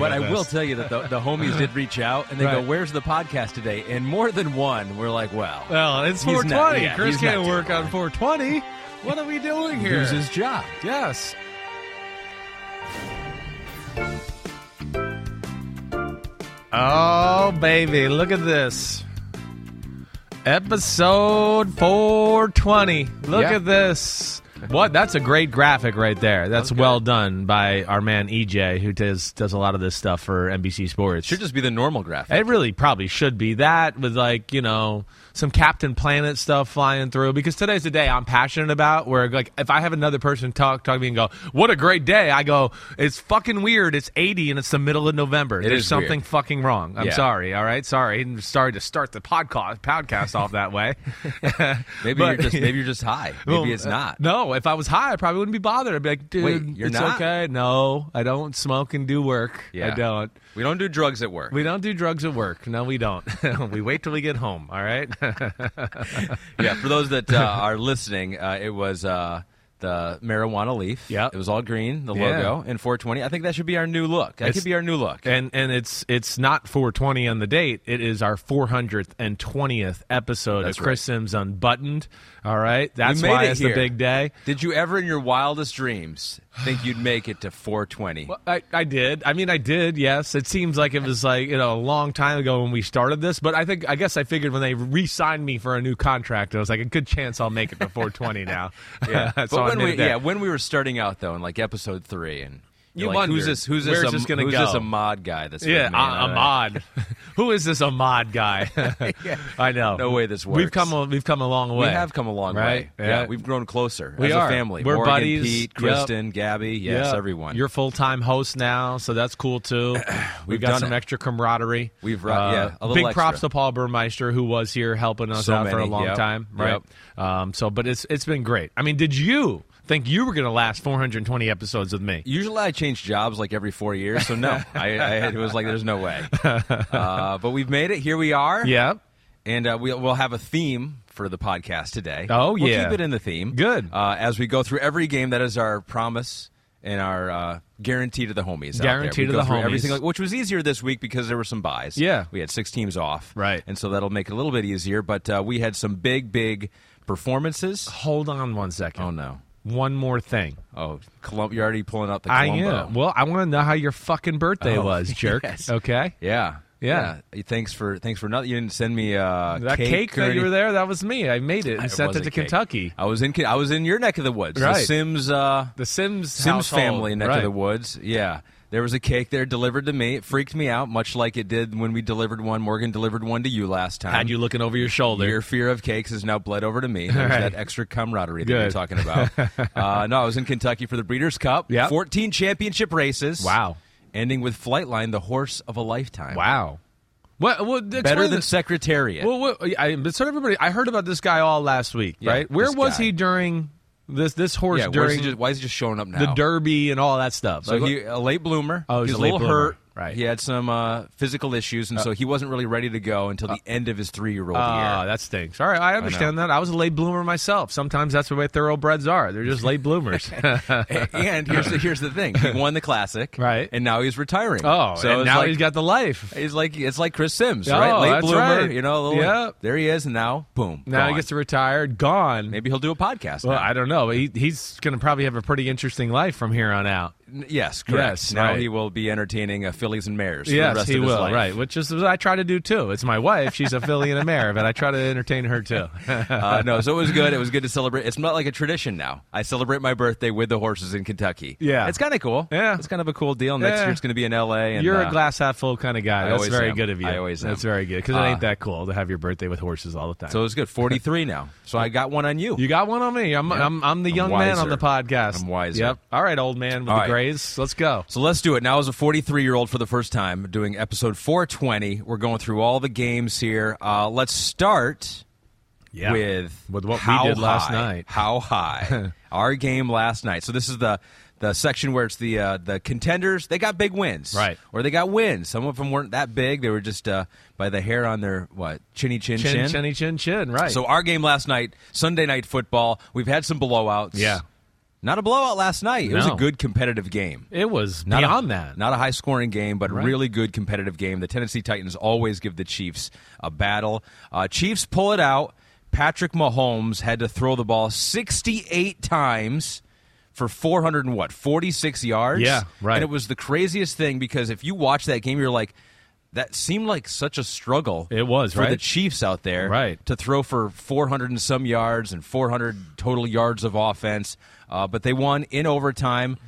But I will tell you that the, the homies did reach out and they go, "Where's the podcast today?" And more than one we're like, "Well, Well, it's 420. not- yeah, Chris can't work on 420. What are we doing here? Lose his job." Yes. Oh, baby, look at this. Episode 420. Look Yeah. at this. What? That's a great graphic right there. That's well done by our man EJ, who does does a lot of this stuff for NBC Sports. Should just be the normal graphic. It really probably should be that with like you know some Captain Planet stuff flying through because today's the day I'm passionate about. Where like if I have another person talk talk to me and go, "What a great day," I go, "It's fucking weird. It's 80 and it's the middle of November. There's is something weird. fucking wrong. I'm Yeah. sorry. All right, sorry. I'm sorry to start the podcast podcast off that way. Maybe But- you're just maybe you're just high. Maybe Well, it's uh, not. No, if I was high, I probably wouldn't be bothered. I'd be like, dude, Wait, you're it's not? okay. No, I don't smoke and do work. I don't. We don't do drugs at work. We don't do drugs at work. No, we don't. we wait till we get home. All right. yeah, for those that uh, are listening, uh, it was uh, the marijuana leaf. Yeah. it was all green, the Yeah. logo, and 420. I think that should be our new look. That It's- could be our new look. and and it's it's not 420 on the date. It is our 420th episode That's of Chris right. Sims Unbuttoned. All right, that's why it it's here. the big day. Did you ever, in your wildest dreams, think you'd make it to 420? Well, I, I did. I mean, I did. Yes, it seems like it was like you know a long time ago when we started this. But I think I guess I figured when they re-signed me for a new contract, it was like a good chance I'll make it to 420 now. Yeah, so but I when we yeah when we were starting out though in like episode three and You like, who's this who's this where's this gonna who's go? this a mod guy that's Yeah, a, And a I'm like, mod. Who is this a mod guy? I know. No way this works. We've come a, we've come a long way. We have come a long right? way. Yeah. we've grown closer We as are. a family. We're Morgan, buddies. Pete, Yep. Kristen, Gabby, yes, Yep. everyone. You're full time host now, so that's cool too. We've, We've got done some it. extra camaraderie. We've ru- yeah, a little big extra. props to Paul Burmeister who was here helping us So out for a long yep. time. Right. Um, so, but it's it's been great. I mean, did you think you were going to last 420 episodes with me? Usually I change jobs like every four years, so no, I, I it was like there's no way. Uh, but we've made it. Here we are. Yeah. and uh, we, we'll have a theme for the podcast today. Oh, we'll yeah. keep it in the theme. Good. Uh, as we go through every game, that is our promise and our uh, guarantee to the homies. out there. Guarantee to the homies. Everything, like- which was easier this week because there were some buys. Yeah. we had six teams off. Right. and so that'll make it a little bit easier. But uh, we had some big, big performances. Hold on one second. Oh no. One more thing. Oh, Colum- you're already pulling out the I am. Well, I want to know how your fucking birthday Oh, was, jerk. yes. Okay. Yeah. Yeah. Thanks for thanks for nothing. You didn't send me uh, That cake, cake, that you were there, that was me. I made it and It sent it to cake. Kentucky. I was in I was in your neck of the woods. The Sims uh, The Sims Sims household. family neck Right. of the woods. Yeah. There was a cake there delivered to me. It freaked me out, much like it did when we delivered one. Morgan delivered one to you last time. Had you looking over your shoulder. Your fear of cakes has now bled over to me. There's right. that extra camaraderie that you're talking about. uh, no, I was in Kentucky for the Breeders' Cup. Yep. 14 championship races. Wow. Ending with Flightline, the horse of a lifetime. Wow. What? Well, Better than the- Secretariat. Well, what, I, but so everybody, I heard about this guy all last week, Yeah, right? Where was guy. he during this this horse yeah, during just, why is he just showing up now? the Derby and all that stuff? So Like, he a late bloomer. Oh, he's he's a a little bloomer. hurt. Right. He had some uh, physical issues, and uh, so he wasn't really ready to go until the uh, end of his three-year-old Oh, year. that stinks. All right, I understand that. I was a late bloomer myself. Sometimes that's the way thoroughbreds are. They're just late bloomers. and here's the here's the thing: he won the classic, Right. And now he's retiring. oh, so and now like, he's got the life. He's like it's like Chris Sims, Oh, right? Late bloomer, right. you know. a little- Yep. there he is, and now boom, Now he gets to retire, gone. Maybe he'll do a podcast. Well, now. I don't know. He, he's going to probably have a pretty interesting life from here on out. Yes, correct. Yes, now right. he will be entertaining uh, fillies and the Yes, rest he will. life. Right, which is what I try to do too. It's my wife; she's a filly and a mare, but I try to entertain her too. uh, no, so it was good. It was good to celebrate. It's not like a tradition now. I celebrate my birthday with the horses in Kentucky. Yeah. it's kind of cool. Yeah. it's kind of a cool deal. Next Yeah. year it's going to be in L.A. And, You're uh, a glass half full kind of guy. I That's very am. good of you. I always am. That's very good because it Uh, ain't that cool to have your birthday with horses all the time. So it was good. Forty-three now. So I got one on you. you got one on me. I'm I'm, I'm the I'm young man on the podcast. I'm wiser. Yep. All right, old man with All the right. Grays. Let's go. So let's do it. Now, as a 43 year old for the first time, doing episode 420, we're going through all the games here. Uh, let's start Yeah. with With what we did last high- night. How high? Our game last night. So this is the the section where it's the uh, the contenders. They got big wins, Right. Or they got wins. Some of them weren't that big. They were just uh, by the hair on their what chinny chin chin. Chin, chinny, chin, chin. Right. So our game last night, Sunday night football. We've had some blowouts. Yeah. Not a blowout last night. It was a good competitive game. it was Not beyond a, that. Not a high scoring game, but Right. really good competitive game. The Tennessee Titans always give the Chiefs a battle. Uh, Chiefs pull it out. Patrick Mahomes had to throw the ball 68 times for 400 and what 46 yards. Yeah, right. And it was the craziest thing because if you watch that game, you're like. That seemed like such a struggle. It was, for the? Chiefs out there, Right. To throw for 400 and some yards and 400 total yards of offense, uh, but they won in overtime.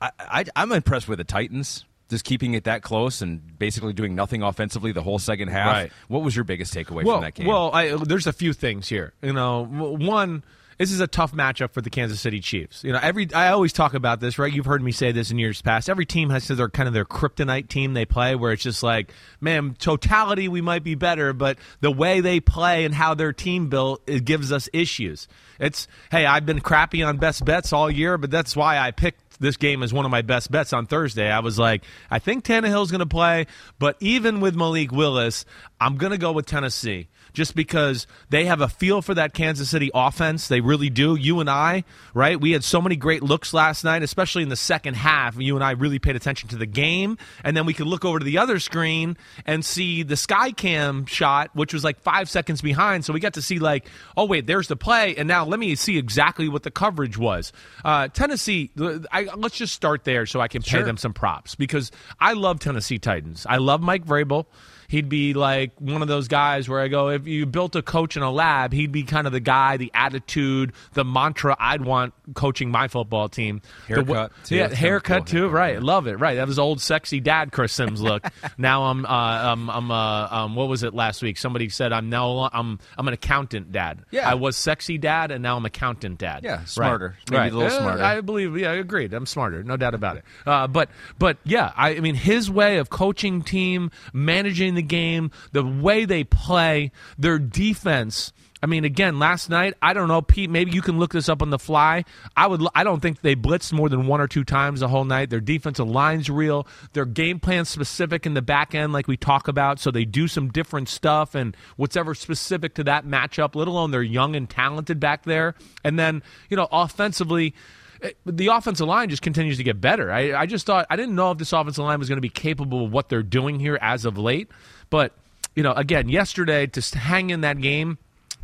I, I, I'm impressed with the Titans, just keeping it that close and basically doing nothing offensively the whole second half. Right. What was your biggest takeaway well, from that game? Well, I, there's a few things here. You know, one, this is a tough matchup for the Kansas City Chiefs. You know, every I always talk about this, right? You've heard me say this in years past. Every team has their kind of their kryptonite team they play, where it's just like, man, totality we might be better, but the way they play and how their team built it gives us issues. It's hey, I've been crappy on best bets all year, but that's why I picked this game as one of my best bets on Thursday. I was like, I think Tannehill's going to play, but even with Malik Willis, I'm going to go with Tennessee just because they have a feel for that Kansas City offense. They really do. You and I, right? We had so many great looks last night, especially in the second half. You and I really paid attention to the game, and then we could look over to the other screen and see the sky cam shot, which was like five seconds behind. So we got to see like, oh wait, there's the play, and now let me see exactly what the coverage was. Uh, Tennessee, I, let's just start there so I can pay Sure. them some props because I love Tennessee Titans. I love Mike Vrabel. He'd be like one of those guys where I go, if you built a coach in a lab, he'd be kind of the guy, the attitude, the mantra I'd want coaching my football team. Haircut, wa- too. Yeah, haircut cool too. Right, love it. Right, that was old sexy dad Chris Sims look. now I'm, uh, I'm, I'm, uh, um, what was it last week? Somebody said I'm now I'm, I'm an accountant dad. Yeah. I was sexy dad, and now I'm accountant dad. Yeah, Right. smarter. Maybe right. a little Uh, smarter. I believe. Yeah, I agreed. I'm smarter, no doubt about it. Uh, but but yeah, I, I mean his way of coaching team, managing the game, the way they play, their defense. I mean, again, last night I don't know, Pete. Maybe you can look this up on the fly. I would. I don't think they blitzed more than one or two times the whole night. Their defensive line's real. Their game plan specific in the back end, like we talk about. So they do some different stuff and whatever specific to that matchup. Let alone they're young and talented back there. And then you know, offensively eh, the offensive line just continues to get better. I, I just thought I didn't know if this offensive line was going to be capable of what they're doing here as of late. But you know, again, yesterday to hang in that game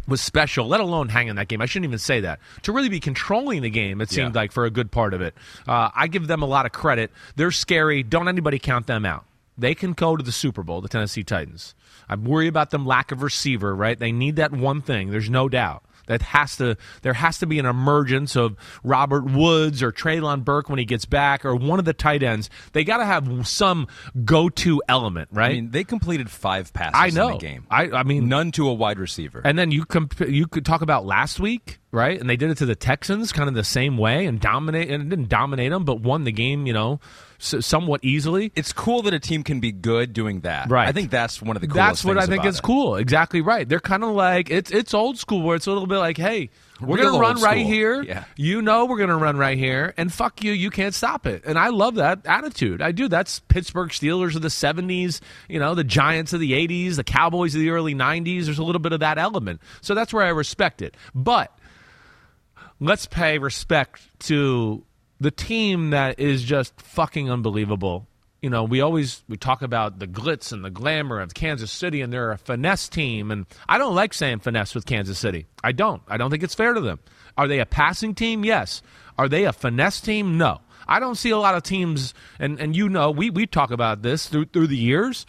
was special. Let alone hang in that game. I shouldn't even say that. To really be controlling the game, it seemed Yeah. like for a good part of it. Uh, I give them a lot of credit. They're scary. Don't anybody count them out. They can go to the Super Bowl, the Tennessee Titans. I worry about them lack of receiver. Right? They need that one thing. There's no doubt. That has to there has to be an emergence of Robert Woods or Treylon Burks when he gets back or one of the tight ends. They got to have some go to element, right? I mean, they completed five passes I know. in the game. I I mean None to a wide receiver. and then you comp- you could talk about last week. right? And they did it to the Texans kind of the same way and dominate and didn't dominate them, but won the game, you know, s- somewhat easily. It's cool that a team can be good doing that. Right. I think that's one of the coolest That's what I think is it. cool. Exactly right. They're kind of like it's it's old school where it's a little bit like, hey, we're Real gonna run right school. here. Yeah. You know we're gonna run right here, and fuck you, you can't stop it. And I love that attitude. I do. That's Pittsburgh Steelers of the '70s. You know, the Giants of the '80s, the Cowboys of the early '90s. There's a little bit of that element. So that's where I respect it. But let's pay respect to the team that is just fucking unbelievable. You know, we always we talk about the glitz and the glamour of Kansas City, and they're a finesse team. And I don't like saying finesse with Kansas City. I don't. I don't think it's fair to them. Are they a passing team? Yes. Are they a finesse team? No. I don't see a lot of teams, and, and you know, we, we talk about this through through the years.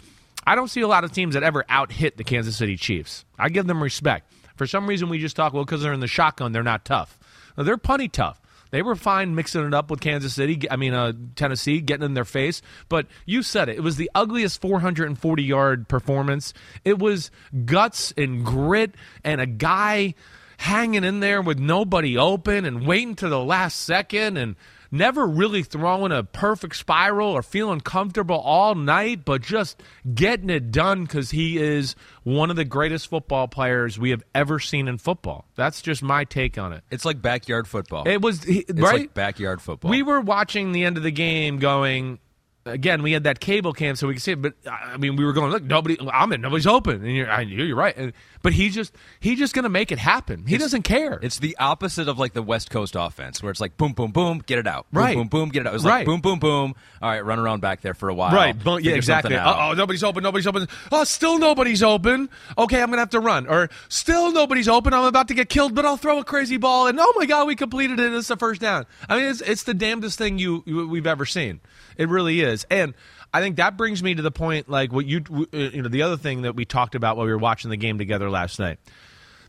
I don't see a lot of teams that ever out hit the Kansas City Chiefs. I give them respect. For some reason, we just talk, well, because they're in the shotgun, they're not tough. No, they're punny tough. They were fine mixing it up with Kansas City, I mean, uh, Tennessee, getting in their face. But you said it. It was the ugliest 440 yard performance. It was guts and grit and a guy hanging in there with nobody open and waiting to the last second and never really throwing a perfect spiral or feeling comfortable all night, but just getting it done because he is one of the greatest football players we have ever seen in football. That's just my take on it. It's like backyard football. It was he, it's right. like backyard football. we were watching the end of the game, going. Again, we had that cable cam so we could see it, but I mean, we were going. Look, nobody. I'm in. Nobody's open, and you're. I, you're right. And, but he's just. He's just going to make it happen. He doesn't care. It's the opposite of like the West Coast offense, where it's like boom, boom, boom, get it out. Boom, Right. boom, boom, get it out. It was Right. like boom, boom, boom. All right, run around back there for a while. Right. But, yeah, exactly. Oh, nobody's open. Nobody's open. Oh, still nobody's open. Okay, I'm going to have to run. Or still nobody's open. I'm about to get killed, but I'll throw a crazy ball. And oh my God, we completed it. It's the first down. I mean, it's, it's the damnedest thing you, you we've ever seen. It really is. And I think that brings me to the point, like what you, uh, you know, the other thing that we talked about while we were watching the game together last night.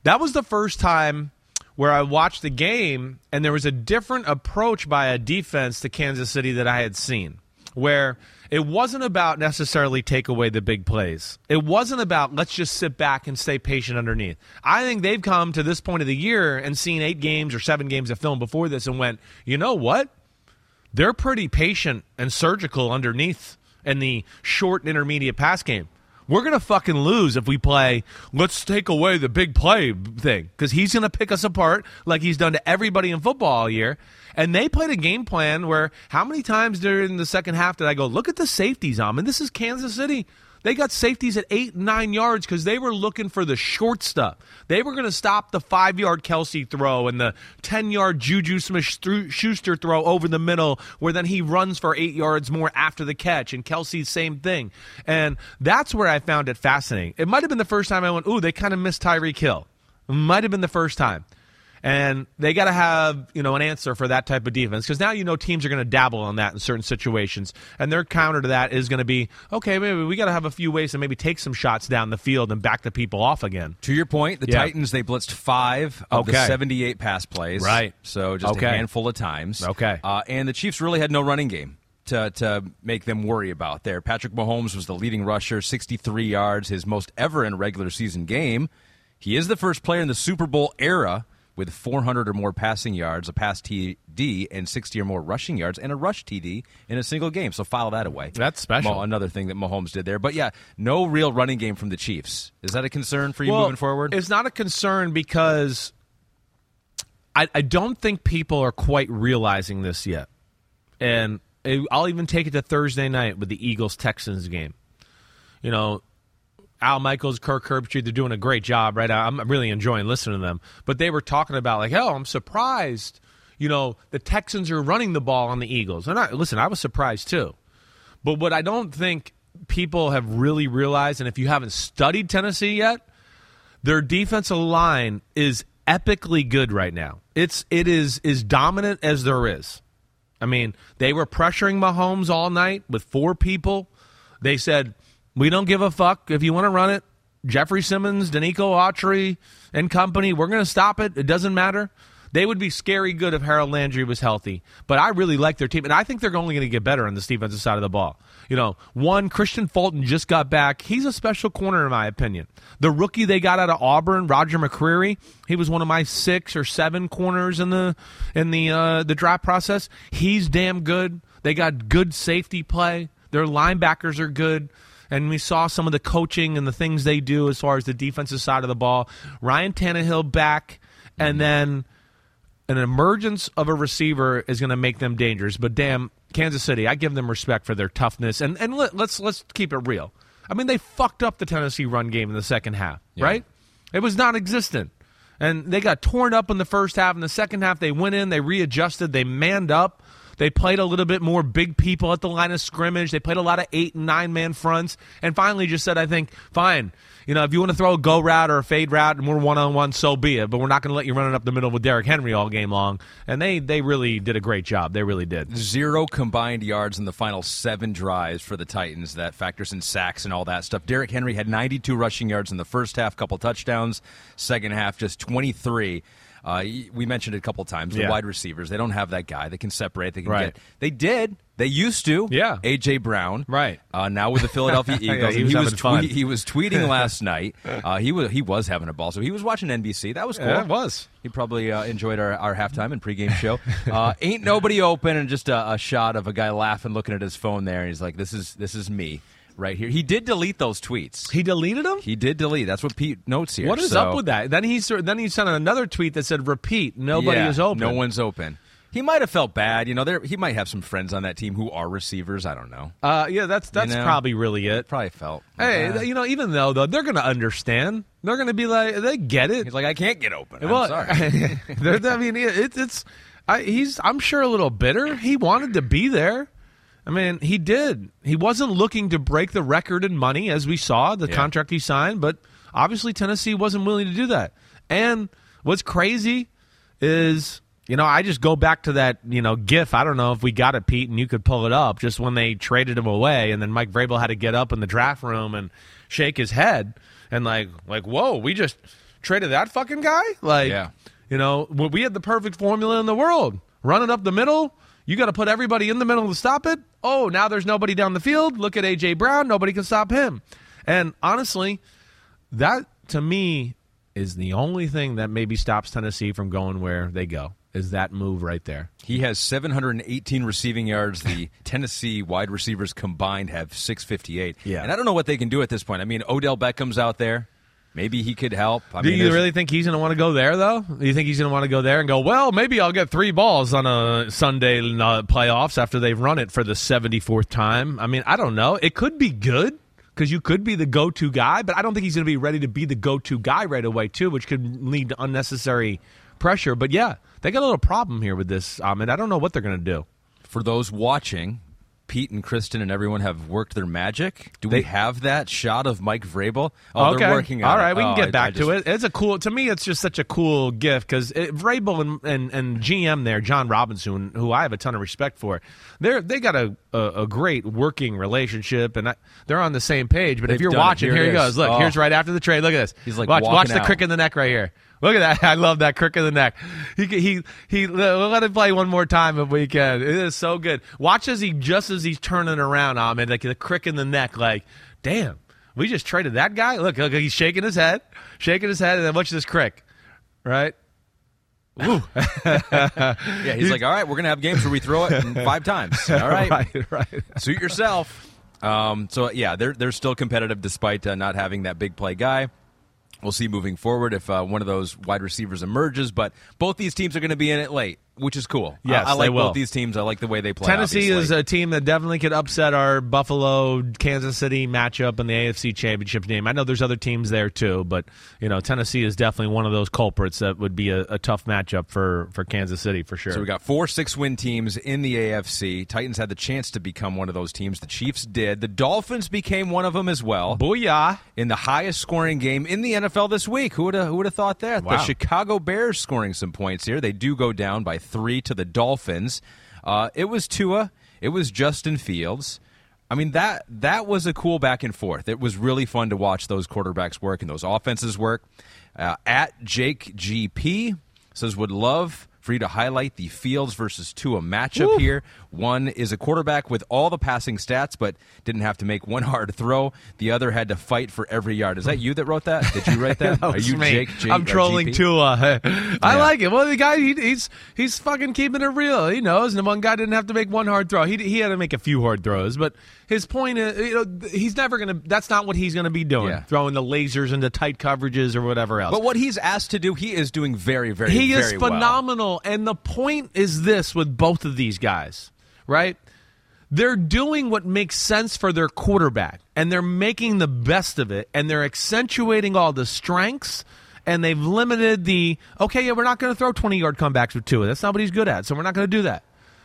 That was the first time where I watched the game and there was a different approach by a defense to Kansas City that I had seen. Where it wasn't about necessarily take away the big plays. It wasn't about let's just sit back and stay patient underneath. I think they've come to this point of the year and seen eight games or seven games of film before this and went, you know what? They're pretty patient and surgical underneath in the short and intermediate pass game. We're going to fucking lose if we play, let's take away the big play thing, because he's going to pick us apart like he's done to everybody in football all year. And they played a game plan where how many times during the second half did I go, look at the safeties, on? And this is Kansas City. They got safeties at eight, nine yards because they were looking for the short stuff. They were going to stop the five yard Kelsey throw and the 10 yard Juju Smith Schuster throw over the middle, where then he runs for eight yards more after the catch. And Kelsey's same thing. And that's where I found it fascinating. It might have been the first time I went, ooh, they kind of missed Tyreek Hill. It might have been the first time. And they got to have, you know, an answer for that type of defense because now you know teams are going to dabble on that in certain situations. And their counter to that is going to be, okay, maybe we got to have a few ways to maybe take some shots down the field and back the people off again. To your point, the Yeah. Titans they blitzed five of the 78 pass plays. Right. So just Okay. a handful of times. Okay. Uh, and the Chiefs really had no running game to to make them worry about there. Patrick Mahomes was the leading rusher, 63 yards, his most ever in a regular season game. He is the first player in the Super Bowl era with 400 or more passing yards, a pass TD, and 60 or more rushing yards, and a rush TD in a single game. So file that away. That's special. Mo- another thing that Mahomes did there. But yeah, no real running game from the Chiefs. Is that a concern for you Well, moving forward? It's not a concern because I, I don't think people are quite realizing this yet. And I'll even take it to Thursday night with the Eagles Texans game. You know, Al Michaels, Kirk Herbstreit, they're doing a great job, right? I'm really enjoying listening to them. But they were talking about, like, oh, I'm surprised, you know, the Texans are running the ball on the Eagles. And I, listen, I was surprised too. But what I don't think people have really realized, and if you haven't studied Tennessee yet, their defensive line is epically good right now. It's it is as dominant as there is. I mean, they were pressuring Mahomes all night with four people. They said, "We don't give a fuck if you want to run it." Jeffrey Simmons, Denico Autry, and company, we're going to stop it. It doesn't matter. They would be scary good if Harold Landry was healthy. But I really like their team, and I think they're only going to get better on this defensive side of the ball. You know, one, Kristian Fulton just got back. He's a special corner, in my opinion. The rookie they got out of Auburn, Roger McCreary, he was one of my six or seven corners in the in the uh, the draft process. He's damn good. They got good safety play. Their linebackers are good. And we saw some of the coaching and the things they do as far as the defensive side of the ball. Ryan Tannehill back, and then an emergence of a receiver is going to make them dangerous. But damn, Kansas City, I give them respect for their toughness. And and let, let's let's keep it real. I mean, they fucked up the Tennessee run game in the second half, Yeah. right? It was non-existent. And they got torn up in the first half. In the second half, they went in, they readjusted, they manned up. They played a little bit more big people at the line of scrimmage. They played a lot of eight and nine man fronts, and finally just said, "I think fine. You know, if you want to throw a go route or a fade route, and we're one on one, so be it. But we're not going to let you run it up the middle with Derrick Henry all game long." And they they really did a great job. They really did. Zero combined yards in the final seven drives for the Titans. That factors in sacks and all that stuff. Derrick Henry had 92 rushing yards in the first half, couple touchdowns. Second half, just 23. Uh, we mentioned it a couple times. The Yeah. wide receivers, they don't have that guy. They can separate. They can Right. get. They did. They used to. Yeah. AJ Brown. Right. Uh, now with the Philadelphia Yeah, Eagles, he was he was he was tweeting last night. Uh, he was he was having a ball. So he was watching NBC. That was cool. Yeah, it was. He probably uh, enjoyed our, our halftime and pregame show. Uh, ain't nobody open, and just a, a shot of a guy laughing, looking at his phone there, and he's like, "This is this is me right here." He did delete those tweets. He deleted them. He did delete. That's what Pete notes here. What is So, up with that? Then he then he sent another tweet that said, "Repeat, nobody yeah, is open." No one's open. He might have felt bad. You know, there he might have some friends on that team who are receivers. I don't know. Uh, yeah, that's that's know? probably really it. Probably felt. Hey, uh, you know, even though though they're going to understand, they're going to be like, they get it. he's like, I can't get open. I'm well, sorry. I mean, it, it's I, he's I'm sure a little bitter. He wanted to be there. I mean, he did. He wasn't looking to break the record in money, as we saw the Yeah. contract he signed, but obviously Tennessee wasn't willing to do that. And what's crazy is. You know, I just go back to that, you know, GIF. I don't know if we got it, Pete, and you could pull it up. Just when they traded him away, and then Mike Vrabel had to get up in the draft room and shake his head, and like, like, whoa, we just traded that fucking guy. Like, Yeah. you know, we had the perfect formula in the world. running up the middle. You got to put everybody in the middle to stop it. Oh, now there's nobody down the field. Look at AJ Brown. Nobody can stop him. And honestly, that to me is the only thing that maybe stops Tennessee from going where they go. Is that move right there? He has 718 receiving yards. The Tennessee wide receivers combined have 658. Yeah. And I don't know what they can do at this point. I mean, Odell Beckham's out there. Maybe he could help. I Do mean, you really think he's going to want to go there, though? Do you think he's going to want to go there and go, well, maybe I'll get three balls on a Sunday uh, playoffs after they've run it for the 74th time? I mean, I don't know. It could be good because you could be the go to guy, but I don't think he's going to be ready to be the go to guy right away, too, which could lead to unnecessary pressure. But yeah, they got a little problem here with this, and I don't know what they're going to do. For those watching, Pete and Kristen and everyone have worked their magic. Do They- we have that shot of Mike Vrabel? Oh, okay. they're working on All it. we can Oh, get I- back I to it. It's a cool. To me, it's just such a cool gift because Vrabel and, and and GM there, Jon Robinson, who I have a ton of respect for, they're they got a a, a great working relationship and I, they're on the same page. But if They've you're done it. watching, Here here, he goes. Look, Oh. here's right after the trade. Look at this. He's like watch watch the out. crick in the neck right here. Look at that. I love that crick in the neck. He he he. Let him play one more time if we can. It is so good. Watch as he just as he's turning around, Ahmed, like the crick in the neck. Like, damn, we just traded that guy. Look, look, he's shaking his head, shaking his head, and then watch this crick, right? Yeah, he's like, all right, we're going to have games where we throw it five times. All right. right, right. Suit yourself. Um, so, yeah, they're, they're still competitive despite uh, not having that big play guy. We'll see moving forward if uh, one of those wide receivers emerges, but both these teams are going to be in it late, which is cool. Yes, I, I like both these teams. I like the way they play. Tennessee obviously. is a team that definitely could upset our Buffalo Kansas City matchup in the AFC Championship game. I know there's other teams there too, but you know Tennessee is definitely one of those culprits that would be a, a tough matchup for for Kansas City for sure. So we got four six win teams in the AFC. Titans had the chance to become one of those teams. The Chiefs did. The Dolphins became one of them as well. Booyah! in the highest scoring game in the NFL this week. Who would have who would have thought that? Wow. The Chicago Bears scoring some points here. They do go down by three to the Dolphins. Uh, it was Tua. It was Justin Fields. I mean that that was a cool back and forth. It was really fun to watch those quarterbacks work and those offenses work. Uh, at Jake GP says would love for you to highlight the Fields versus Tua matchup here. One is a quarterback with all the passing stats, but didn't have to make one hard throw. The other had to fight for every yard. Is that you that wrote that? Did you write that? That Are you me. Jake? Jake I'm trolling GP? Tua. I Yeah. like it. Well, the guy he, he's he's fucking keeping it real. He knows, and the one guy didn't have to make one hard throw. He he had to make a few hard throws, but his point is, you know, he's never gonna. That's not what he's gonna be doing. Yeah. Throwing the lasers into tight coverages or whatever else. But what he's asked to do, he is doing very, very, well. he is phenomenal. well. And the point is this with both of these guys, right? They're doing what makes sense for their quarterback, and they're making the best of it, and they're accentuating all the strengths. And they've limited the okay, yeah, we're not going to throw twenty yard comebacks with Tua. That's not what he's good at, so we're not going to do that,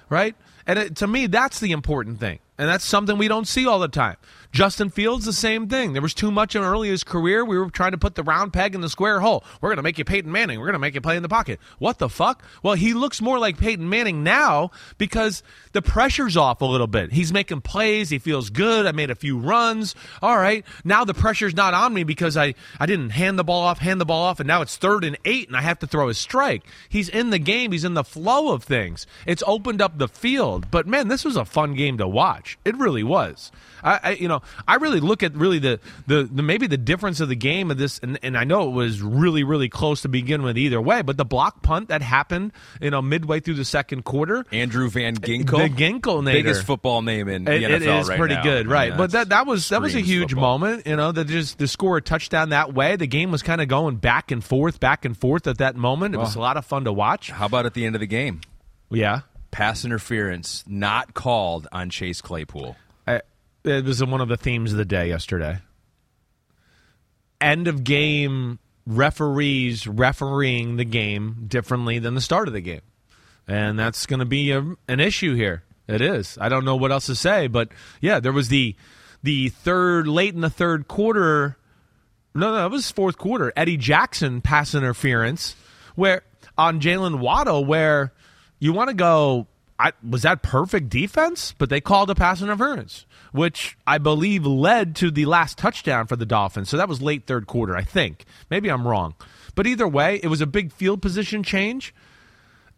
right? And it, to me, that's the important thing, and that's something we don't see all the time. Justin Fields, the same thing. There was too much in early his career. We were trying to put the round peg in the square hole. We're going to make you Peyton Manning. We're going to make you play in the pocket. What the fuck? Well, he looks more like Peyton Manning now because the pressure's off a little bit. He's making plays. He feels good. I made a few runs. All right. Now the pressure's not on me because I, I didn't hand the ball off, hand the ball off, and now it's third and eight and I have to throw a strike. He's in the game. He's in the flow of things. It's opened up the field. But man, this was a fun game to watch. It really was. I, I you know, I really look at really the, the, the maybe the difference of the game of this, and, and I know it was really, really close to begin with either way, but the block punt that happened, you know, midway through the second quarter, Andrew Van Ginkel, the Ginkel biggest football name in it, the it NFL is right pretty now. good, right? mean, but that that was that was a huge football. moment, you know. That just to score a touchdown that way, the game was kind of going back and forth, back and forth at that moment. It was a lot of fun to watch. How about at the end of the game? Yeah, Pass interference not called on Chase Claypool. It was one of the themes of the day yesterday. End of game referees refereeing the game differently than the start of the game, and that's going to be a, an issue here. It is. I don't know what else to say, but yeah, there was the the third late in the third quarter. No, no, it was fourth quarter. Eddie Jackson pass interference where on Jaylen Waddle, where you want to go. I, was that perfect defense? But they called a pass interference, which I believe led to the last touchdown for the Dolphins. So that was late third quarter, I think. Maybe I'm wrong, but either way, it was a big field position change.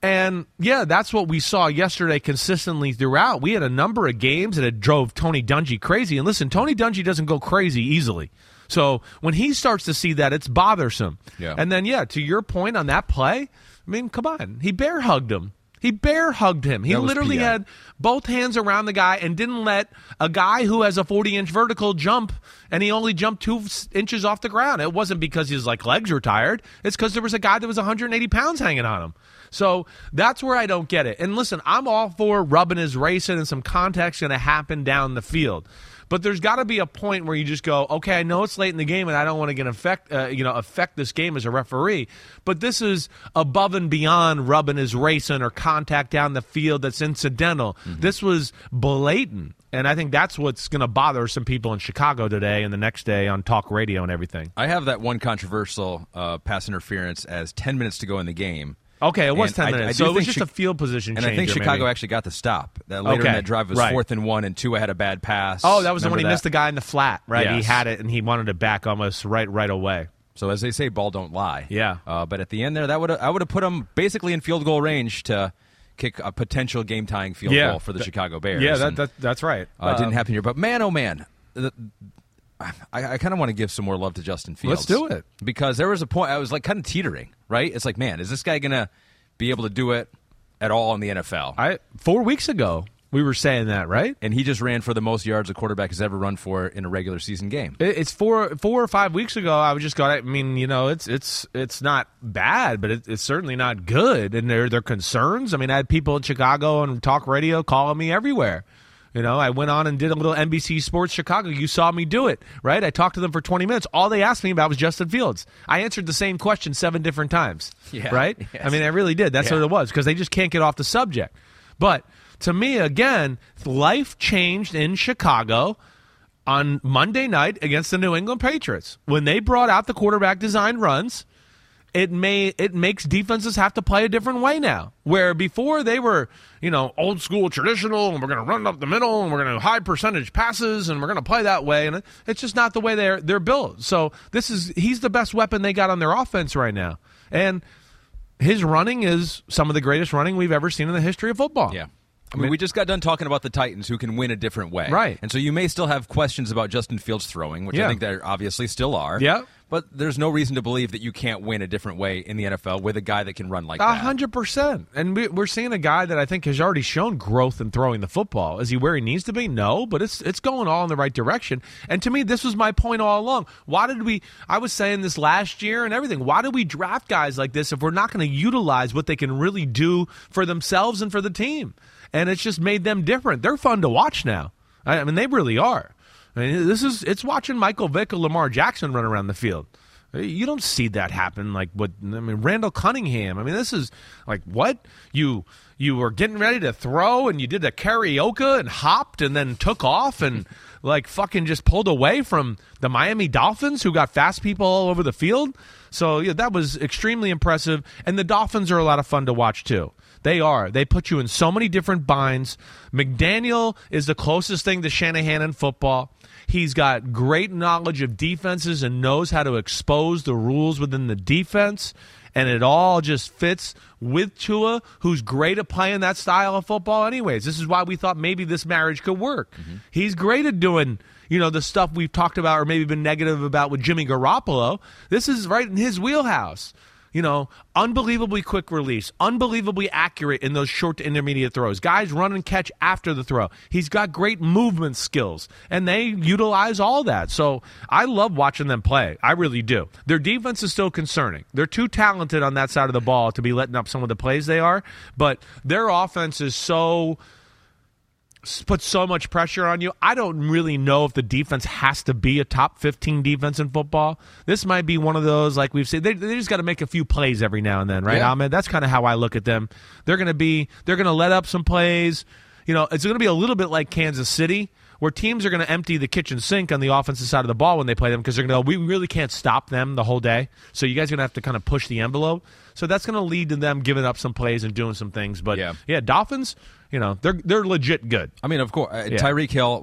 And yeah, that's what we saw yesterday consistently throughout. We had a number of games that had drove Tony Dungy crazy. And listen, Tony Dungy doesn't go crazy easily. So when he starts to see that, it's bothersome. Yeah. And then yeah, to your point on that play, I mean, come on, he bear hugged him. He bear hugged him. He literally PI. had both hands around the guy and didn't let a guy who has a 40 inch vertical jump and he only jumped two inches off the ground. It wasn't because his like legs were tired. It's because there was a guy that was 180 pounds hanging on him. So that's where I don't get it. And listen, I'm all for rubbing his racing and some contact's going to happen down the field. But there's got to be a point where you just go, okay, I know it's late in the game, and I don't want to get affect, uh, you know, affect this game as a referee. But this is above and beyond rubbing his racing or contact down the field that's incidental. This was blatant, and I think that's what's going to bother some people in Chicago today and the next day on talk radio and everything. I have that one controversial uh, pass interference as 10 minutes to go in the game. Okay, it was And 10 I- I minutes, so it was just a field position And I think Chicago maybe. actually got the stop. That later Okay, in that drive was right. fourth and one, and Tua had a bad pass. Oh, that was the one he Remember missed the guy in the flat, right? He had it and he wanted it back almost right right away. So as they say, ball don't lie. Yeah. Uh, but at the end there, that would I would have put him basically in field goal range to kick a potential game tying field Yeah. goal for the Th- Chicago Bears. Yeah, that, that that's right. uh, it didn't Um, happen here. But man, oh man, the, I, I kind of want to give some more love to Justin Fields. Let's do it. because there was a point I was like kind of teetering. Right? It's like, man, is this guy gonna be able to do it at all in the NFL? I four weeks ago we were saying that, right? and he just ran for the most yards a quarterback has ever run for in a regular season game. It- It's four four or five weeks ago. I was just going. I mean, you know, it's it's it's not bad, but it, it's certainly not good. And there there are concerns. I mean, I had people in Chicago and talk radio calling me everywhere. You know, I went on and did a little NBC Sports Chicago. You saw me do it, right? I talked to them for 20 minutes. All they asked me about was Justin Fields. I answered the same question seven different times, Yeah, right? yes. I mean, I really did. That's Yeah. what it was because they just can't get off the subject. But to me, again, life changed in Chicago on Monday night against the New England Patriots when they brought out the quarterback design runs. It may it makes defenses have to play a different way now. Where before they were, you know, old school traditional, and we're going to run up the middle, and we're going to high percentage passes, and we're going to play that way, and it's just not the way they're they're built. So this is he's the best weapon they got on their offense right now, and his running is some of the greatest running we've ever seen in the history of football. Yeah. I mean, we just got done talking about the Titans who can win a different way. Right. And so you may still have questions about Justin Fields throwing, which Yeah. I think there obviously still are. Yeah. But there's no reason to believe that you can't win a different way in the NFL with a guy that can run like that. hundred percent, and we, we're seeing a guy that I think has already shown growth in throwing the football. Is he where he needs to be? No, but it's it's going all in the right direction. And to me, this was my point all along. Why did we? I was saying this last year and everything. Why do we draft guys like this if we're not going to utilize what they can really do for themselves and for the team? And it's just made them different. They're fun to watch now. I, I mean, they really are. I mean, this is it's watching Michael Vick or Lamar Jackson run around the field. You don't see that happen like what I mean Randall Cunningham. I mean this is like what? You you were getting ready to throw and you did a karaoke and hopped and then took off and like fucking just pulled away from the Miami Dolphins who got fast people all over the field. So yeah, that was extremely impressive and the Dolphins are a lot of fun to watch too. They are. They put you in so many different binds. McDaniel is the closest thing to Shanahan in football. He's got great knowledge of defenses and knows how to expose the rules within the defense. And it all just fits with Tua, who's great at playing that style of football, anyways. This is why we thought maybe this marriage could work. Mm-hmm. He's great at doing, you know, the stuff we've talked about or maybe been negative about with Jimmy Garoppolo. This is right in his wheelhouse you know, unbelievably quick release, unbelievably accurate in those short to intermediate throws. Guys run and catch after the throw. He's got great movement skills, and they utilize all that. So I love watching them play. I really do. Their defense is still concerning. They're too talented on that side of the ball to be letting up some of the plays they are, but their offense is so puts so much pressure on you. I don't really know if the defense has to be a top 15 defense in football. This might be one of those, like we've said, they, they just got to make a few plays every now and then, right, Yeah. Ahmed? That's kind of how I look at them. They're going to be, they're going to let up some plays. You know, it's going to be a little bit like Kansas City. Where teams are going to empty the kitchen sink on the offensive side of the ball when they play them because they're going to go, we really can't stop them the whole day. So you guys are going to have to kind of push the envelope. So that's going to lead to them giving up some plays and doing some things. But Yeah. yeah, Dolphins, you know, they're they're legit good. I mean, of course, uh, Yeah. Tyreek Hill,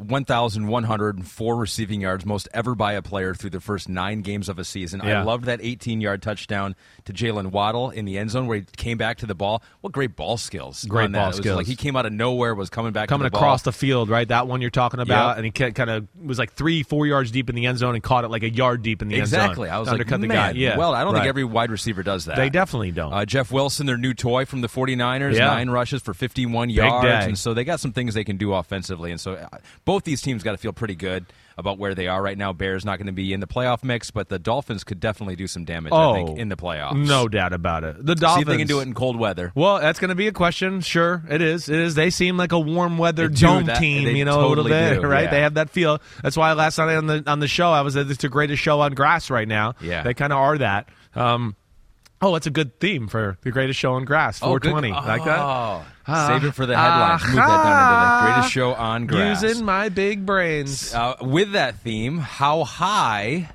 1,104 receiving yards, most ever by a player through the first nine games of a season. I Yeah. loved that 18 yard touchdown to Jaylen Waddle in the end zone where he came back to the ball. What great ball skills. Great on ball skills. Like he came out of nowhere, was coming back coming to the across ball. the field, right? That one you're talking about, and he kind of was like three, four yards deep in the end zone and caught it like a yard deep in the end zone. Exactly. I was to like, undercut the man, guy. Yeah. well, I don't right. think every wide receiver does that. They definitely don't. Uh, Jeff Wilson, their new toy from the 49ers, Yeah. nine rushes for 51 Big yards. day. And so they got some things they can do offensively. And so uh, both these teams got to feel pretty good about where they are right now. Bears not going to be in the playoff mix, but the Dolphins could definitely do some damage, I think, in the playoffs. Oh, No doubt about it. The See Dolphins. if they can do it in cold weather. Well, that's going to be a question. Sure, it is. It is. They seem like a warm weather dome that. team, you know, a little bit, do, right? yeah. They have that feel. That's why last night on the on the show, I was at it's the greatest show on grass right now. Yeah. they kind of are that. Um, oh, that's a good theme for the greatest show on grass. Oh, good. 420, like that. Oh, Ah. save it for the headlines. Move that down into the greatest show on grass. Using my big brains. Uh, with that theme, how high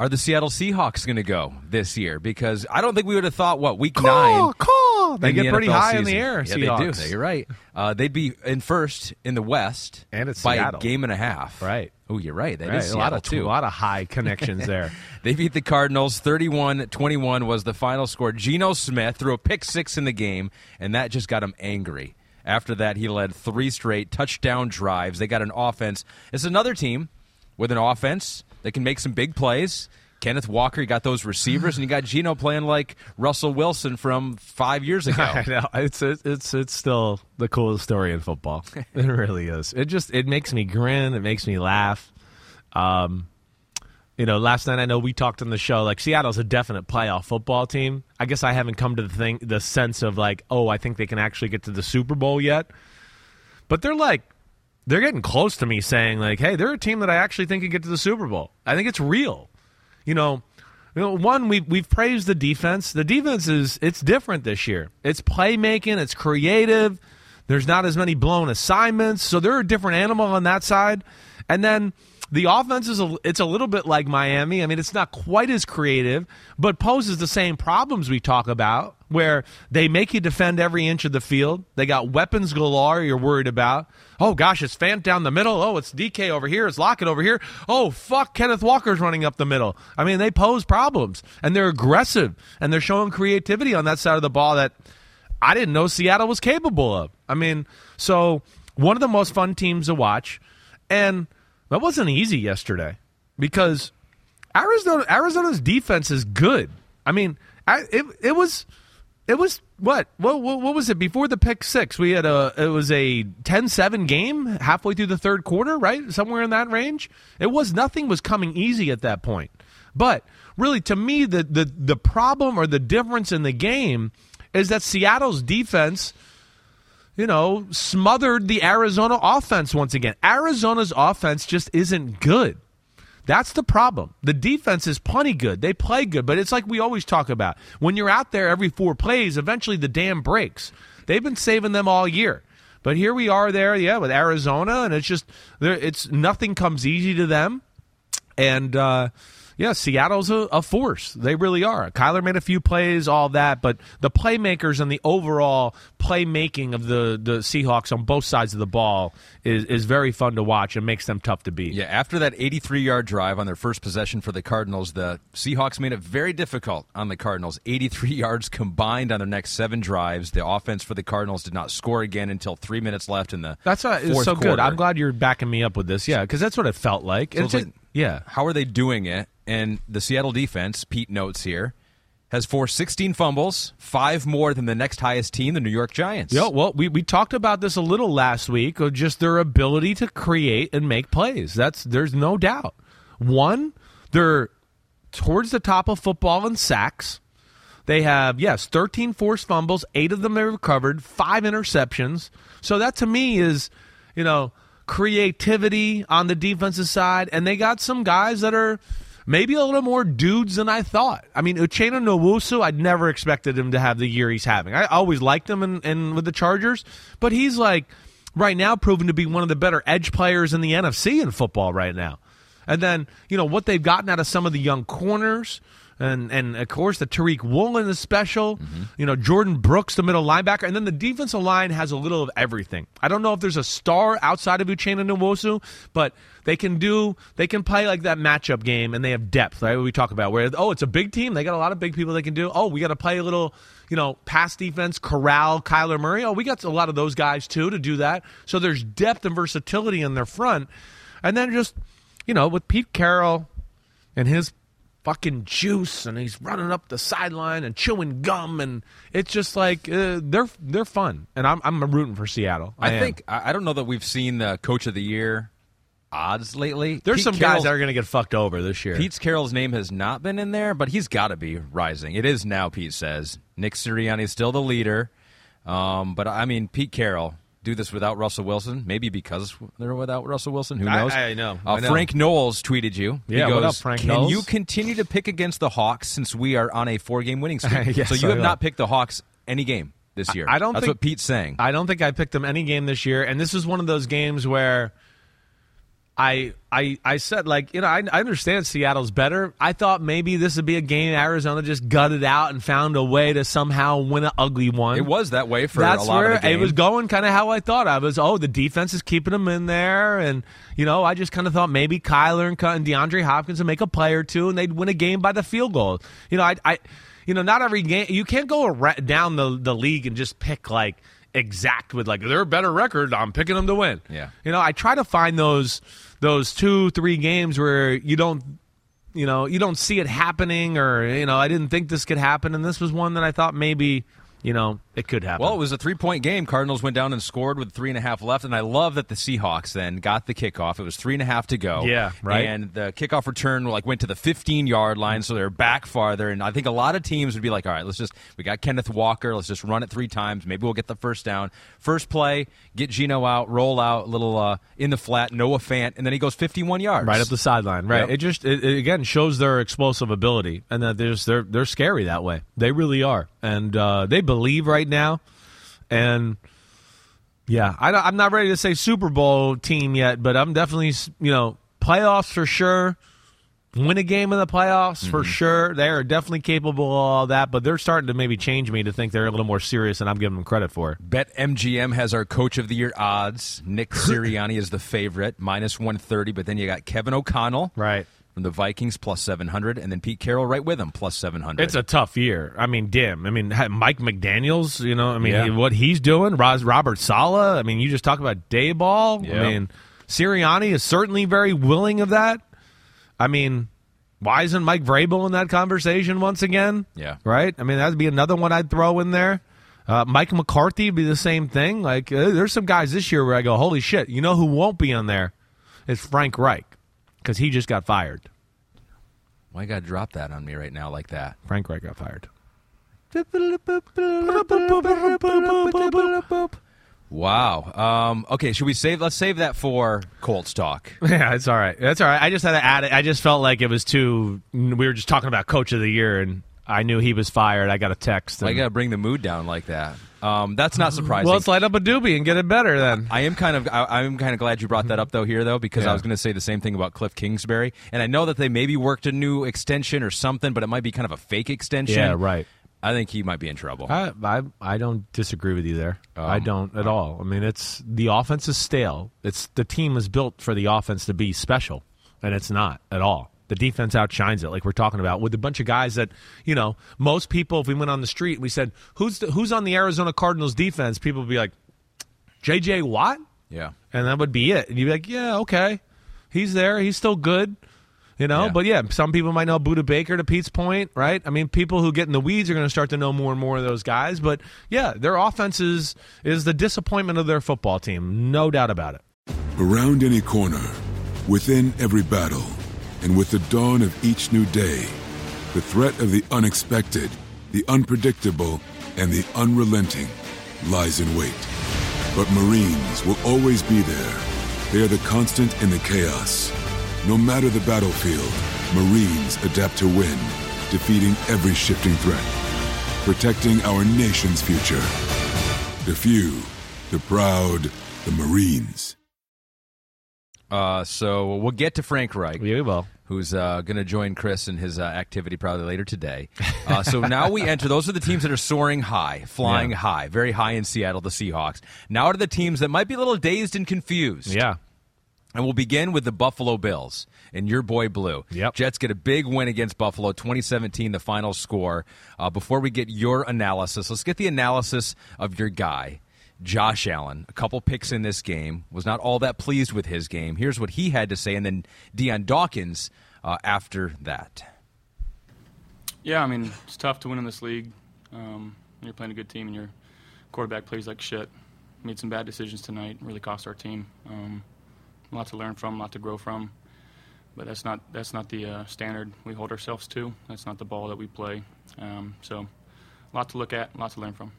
are the Seattle Seahawks going to go this year? Because I don't think we would have thought what week nine. call. They get the pretty NFL high in the air. Yeah, Seahawks. they do. You're right. Uh, they'd be in first in the West, And it's by Seattle. a game and a half. Right. Oh, you're right. That is Right, a lot Seattle of too. a lot of high connections there. They beat the Cardinals 31-21 was the final score. Geno Smith threw a pick six in the game, and that just got him angry. After that, he led three straight touchdown drives. They got an offense. It's another team with an offense that can make some big plays. Kenneth Walker, you got those receivers, and you got Geno playing like Russell Wilson from five years ago. I know it's it's it's still the coolest story in football. it really is. It just it makes me grin. It makes me laugh. Um, you know, last night I know we talked on the show like Seattle's a definite playoff football team. I guess I haven't come to the thing the sense of like, oh, I think they can actually get to the Super Bowl yet. But they're like they're getting close to me saying like, hey, they're a team that I actually think can get to the Super Bowl. I think it's real. You know, you know, one we've we've praised the defense. The defense is it's different this year. It's playmaking. It's creative. There's not as many blown assignments, so they're a different animal on that side. And then The offense is a, it's a little bit like Miami. I mean, it's not quite as creative, but poses the same problems we talk about, where they make you defend every inch of the field. They got weapons galore. You're worried about. Oh gosh, it's Fant down the middle. Oh, it's DK over here. It's Lockett over here. Oh fuck, Kenneth Walker's running up the middle. I mean, they pose problems and they're aggressive and they're showing creativity on that side of the ball that I didn't know Seattle was capable of. I mean, so one of the most fun teams to watch, and that wasn't easy yesterday because Arizona Arizona's defense is good. I mean, I, it it was it was what? what what was it before the pick six? We had a it was a 10-7 game halfway through the third quarter, right? Somewhere in that range. It was nothing was coming easy at that point. But really to me the the the problem or the difference in the game is that Seattle's defense you know, smothered the Arizona offense once again. Arizona's offense just isn't good. That's the problem. The defense is plenty good. They play good, but it's like we always talk about. When you're out there every four plays, eventually the dam breaks. They've been saving them all year. But here we are there, yeah, with Arizona, and it's just it's nothing comes easy to them. And uh, yeah, Seattle's a, a, force. They really are. Kyler made a few plays, all that, but the playmakers and the overall playmaking of the, the Seahawks on both sides of the ball is, is very fun to watch and makes them tough to beat. Yeah, after that 83 yard drive on their first possession for the Cardinals, the Seahawks made it very difficult on the Cardinals. 83 yards combined on their next seven drives. The offense for the Cardinals did not score again until three minutes left in the That's what, fourth so quarter. good. I'm glad you're backing me up with this. Yeah, because that's what it felt like. So it's it's like, yeah. How are they doing it? And the Seattle defense, Pete notes here, has forced 16 fumbles, five more than the next highest team, the New York Giants. Yeah, well, we, we talked about this a little last week of just their ability to create and make plays. That's there's no doubt. One, they're towards the top of football in sacks. They have yes, 13 forced fumbles, 8 of them they recovered, 5 interceptions. So that to me is, you know, creativity on the defensive side and they got some guys that are maybe a little more dudes than I thought. I mean, Uchenna Nwosu, I'd never expected him to have the year he's having. I always liked him in, in with the Chargers, but he's like right now proven to be one of the better edge players in the NFC in football right now. And then, you know, what they've gotten out of some of the young corners. And and of course the Tariq Woolen is special. Mm-hmm. You know Jordyn Brooks, the middle linebacker, and then the defensive line has a little of everything. I don't know if there's a star outside of Uchenna Nwosu, but they can do they can play like that matchup game, and they have depth. Right, we talk about where oh it's a big team, they got a lot of big people they can do. Oh, we got to play a little you know pass defense, corral Kyler Murray. Oh, we got a lot of those guys too to do that. So there's depth and versatility in their front, and then just you know with Pete Carroll and his fucking juice and he's running up the sideline and chewing gum and it's just like uh, they're they're fun and I'm I'm rooting for Seattle. I, am. think I I don't know that we've seen the coach of the year odds lately. there's Pete some Carroll's- guys that are going to get fucked over this year. Pete's Carroll's name has not been in there, but he's got to be rising. It is now. Pete says Nick Sirianni is still the leader, um, but I mean Pete Carroll do this without Russell Wilson. Maybe because they're without Russell Wilson. Who knows? I know, Uh, I know. Frank Knowles tweeted you. He Yeah, what up, Frank Can Knowles?" you continue to pick against the Hawks since we are on a four-game winning streak? Yes, so you I have will. not picked the Hawks any game this year. I don't That's think- what Pete's saying. I don't think I picked them any game this year, and this is one of those games where I I I said like you know I, I understand Seattle's better. I thought maybe this would be a game Arizona just gutted out and found a way to somehow win an ugly one. it was that way for That's a lot where of the game. it was going, kind of how I thought. I was, oh, the defense is keeping them in there, and you know, I just kind of thought maybe Kyler and, and DeAndre Hopkins would make a play or two, and they'd win a game by the field goal. You know, I, I you know, not every game you can't go down the the league and just pick like exact with like they're a better record. I'm picking them to win. Yeah. you know, I try to find those those two three games where you don't you know, you don't see it happening, or you know, I didn't think this could happen, and this was one that I thought maybe, you know, it could happen. Well, it was a three point game. Cardinals went down and scored with three and a half left. And I love that the Seahawks then got the kickoff. It was three and a half to go. Yeah, right. And the kickoff return like went to the 15 yard line, so they're back farther. And I think a lot of teams would be like, all right, let's just, we got Kenneth Walker. Let's just run it three times. Maybe we'll get the first down. First play, get Geno out, roll out, a little uh, in the flat, Noah Fant, and then he goes 51 yards. right up the sideline. Right. Yep. It just it, it again shows their explosive ability, and that there's they're they're scary that way. They really are, and uh, they believe right now. And yeah, I, I'm not ready to say Super Bowl team yet, but I'm definitely you know playoffs for sure. Win a game in the playoffs for mm-hmm. sure. They are definitely capable of all that, but they're starting to maybe change me to think they're a little more serious and I'm giving them credit for. it. Bet MGM has our Coach of the Year odds. Nick Sirianni is the favorite, minus 130, but then you got Kevin O'Connell Right. From the Vikings, plus 700, and then Pete Carroll right with him, plus 700. It's a tough year. I mean, dim. I mean, Mike McDaniel's. You know, I mean, Yeah. what he's doing. Robert Saleh. I mean, you just talk about Daboll. Yeah. I mean, Sirianni is certainly very willing of that. I mean, why isn't Mike Vrabel in that conversation once again? Yeah. right. I mean, that'd be another one I'd throw in there. Uh, Mike McCarthy would be the same thing. Like, uh, there's some guys this year where I go, holy shit. You know who won't be on there? It's Frank Reich because he just got fired. Why you got to drop that on me right now like that? Frank Reich got fired. Wow. Um, okay, should we save? Let's save that for Colts talk. Yeah, it's all right. That's all right. I just had to add it. I just felt like it was too. We were just talking about coach of the year, and I knew he was fired. I got a text. I and- got to bring the mood down like that. Um, that's not surprising. well, let's light up a doobie and get it better then. I am kind of I, I'm kind of glad you brought that up though here though because Yeah. I was going to say the same thing about Cliff Kingsbury and I know that they maybe worked a new extension or something but it might be kind of a fake extension. Yeah, right. I think he might be in trouble. I, I I don't disagree with you there. I Um, don't at all. I mean, it's the offense is stale. It's the team is built for the offense to be special, and it's not at all. The defense outshines it, like we're talking about, with a bunch of guys that you know. Most people, if we went on the street and we said, "Who's the, who's on the Arizona Cardinals defense?" People would be like, "J.J. Watt," yeah. and that would be it. And you'd be like, "Yeah, okay, he's there. He's still good." You know, Yeah. but yeah, some people might know Budda Baker to Pete's point, right? I mean, people who get in the weeds are going to start to know more and more of those guys. But yeah, their offense is, is the disappointment of their football team, no doubt about it. Around any corner, within every battle, and with the dawn of each new day, the threat of the unexpected, the unpredictable, and the unrelenting lies in wait. But Marines will always be there. They are the constant in the chaos. No matter the battlefield, Marines adapt to win, defeating every shifting threat, protecting our nation's future. The few, the proud, the Marines. Uh, so we'll get to Frank Reich. We will. Who's uh, going to join Chris in his uh, activity probably later today? Uh, so now we enter. Those are the teams that are soaring high, flying Yeah. high, very high in Seattle. The Seahawks. Now are the teams that might be a little dazed and confused. Yeah. And we'll begin with the Buffalo Bills and your boy Blue. Yep. Jets get a big win against Buffalo, 2017, the final score. Uh, before we get your analysis, let's get the analysis of your guy, Josh Allen. A couple picks in this game. Was not all that pleased with his game. Here's what he had to say, and then Dion Dawkins uh, after that. Yeah, I mean, it's tough to win in this league. Um, you're playing a good team and your quarterback plays like shit. Made some bad decisions tonight, really cost our team. Um, a lot to learn from, a lot to grow from. But that's not that's not the uh, standard we hold ourselves to. That's not the ball that we play. Um, so, a lot to look at, a lot to learn from.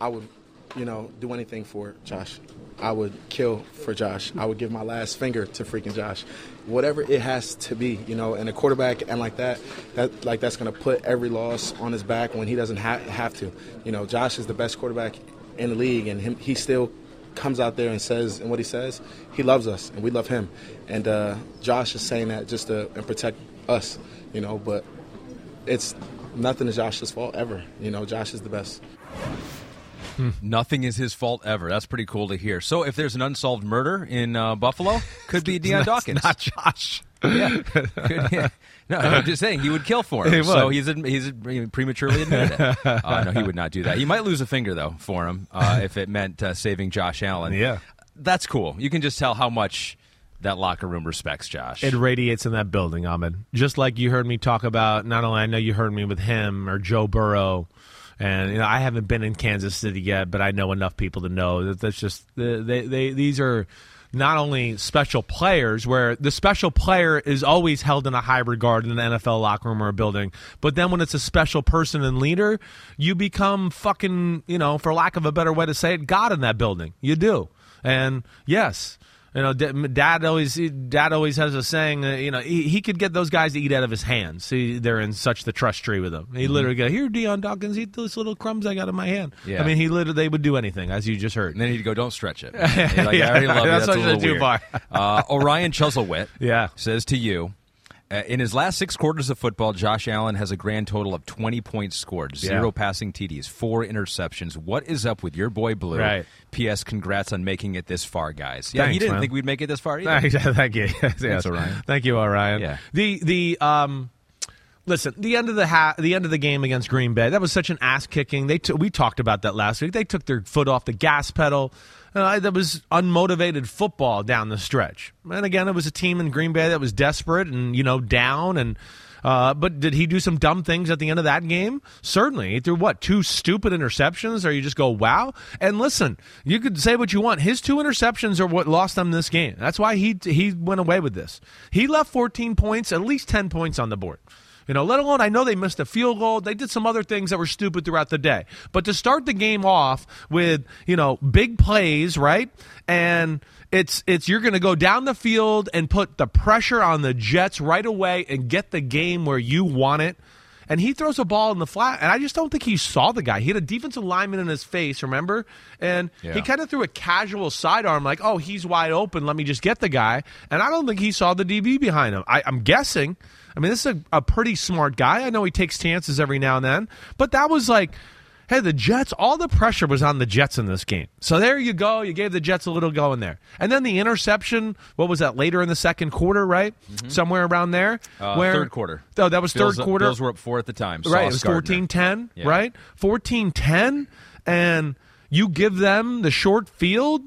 I would, you know, do anything for Josh. I would kill for Josh. I would give my last finger to freaking Josh. Whatever it has to be, you know, and a quarterback and like that, that like that's going to put every loss on his back when he doesn't ha- have to. You know, Josh is the best quarterback in the league, and him, he still comes out there and says, and what he says, he loves us, and we love him. And uh, Josh is saying that just to and protect us, you know, but it's nothing is Josh's fault ever. You know, Josh is the best. Nothing is his fault ever. That's pretty cool to hear. So, if there's an unsolved murder in uh, Buffalo, could be Dion Dawkins. not Josh. yeah. Could- yeah. No, I'm just saying he would kill for him. He. So he's he's prematurely admitted it. Uh, no, he would not do that. He might lose a finger though for him uh, if it meant uh, saving Josh Allen. Yeah. that's cool. You can just tell how much that locker room respects Josh. It radiates in that building, Ahmed. Just like you heard me talk about, not only I know you heard me with him or Joe Burrow, and you know I haven't been in Kansas City yet, but I know enough people to know that that's just they they these are not only special players where the special player is always held in a high regard in an NFL locker room or a building, but then when it's a special person and leader, you become fucking, you know, for lack of a better way to say it, God in that building. You do. And yes, You know, dad always dad always has a saying. Uh, you know, he, he could get those guys to eat out of his hands. See, they're in such the trust tree with him. He Mhm. literally go, "Here, Dion Dawkins, eat those little crumbs I got in my hand." Yeah. I mean, he literally they would do anything, as you just heard. And then he'd go, "Don't stretch it." Like, Yeah, I already love that's That's, what a little do, weird. Bar. uh, Orion Chuzzlewit yeah. says to you, in his last six quarters of football, Josh Allen has a grand total of 20 points scored, zero Yeah. passing TDs, four interceptions. What is up with your boy Blue? Right. P.S. Congrats on making it this far, guys. Yeah, he didn't man. think we'd make it this far either. Thank thank you. Yes, Thanks, Orion. Thank you, Orion. Yeah. The the um listen, the end of the ha- the end of the game against Green Bay, that was such an ass kicking. They t- we talked about that last week. They took their foot off the gas pedal. Uh, that was unmotivated football down the stretch. And again, it was a team in Green Bay that was desperate and you know down and uh, but did he do some dumb things at the end of that game? Certainly. He threw what two stupid interceptions, or you just go wow. And listen, you could say what you want. His two interceptions are what lost them this game. That's why he he went away with this. He left 14 points, at least 10 points on the board. You know, let alone I know they missed a field goal. They did some other things that were stupid throughout the day. But to start the game off with, you know, big plays, right? And it's it's you're going to go down the field and put the pressure on the Jets right away and get the game where you want it. And he throws a ball in the flat, and I just don't think he saw the guy. He had a defensive lineman in his face, remember? And Yeah. he kind of threw a casual sidearm, like, "Oh, he's wide open. Let me just get the guy." And I don't think he saw the DB behind him. I, I'm guessing. I mean, this is a, a pretty smart guy. I know he takes chances every now and then, but that was like, hey, the Jets. All the pressure was on the Jets in this game. So there you go. You gave the Jets a little go in there, and then the interception. What was that? Later in the second quarter, right? Somewhere around there. Uh, where third quarter. Oh, that was Bills, third quarter. Bills were up four at the time. Right, Sauce it was 14-10, Yeah. right? 14-10 and you give them the short field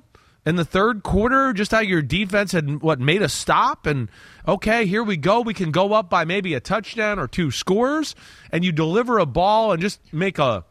in the third quarter just how your defense had what made a stop? And okay, here we go. We can go up by maybe a touchdown or two scores. And you deliver a ball and just make a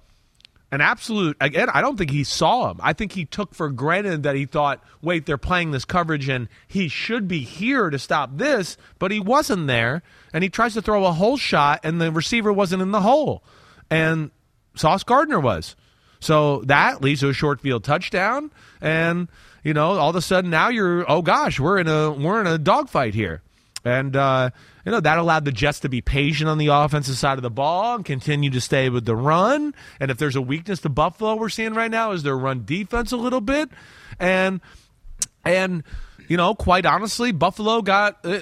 an absolute again i don't think he saw him. I think he took for granted that he thought wait they're playing this coverage and he should be here to stop this. But he wasn't there. And he tries to throw a hole shot and the receiver wasn't in the hole. And sauce gardner was. So that leads to a short field touchdown. And you know all of a sudden now you're oh gosh we're in a we're in a dogfight here and uh, you know that allowed the Jets to be patient on the offensive side of the ball and continue to stay with the run. And if there's a weakness to Buffalo, we're seeing right now is their run defense a little bit, and and you know quite honestly, Buffalo got uh,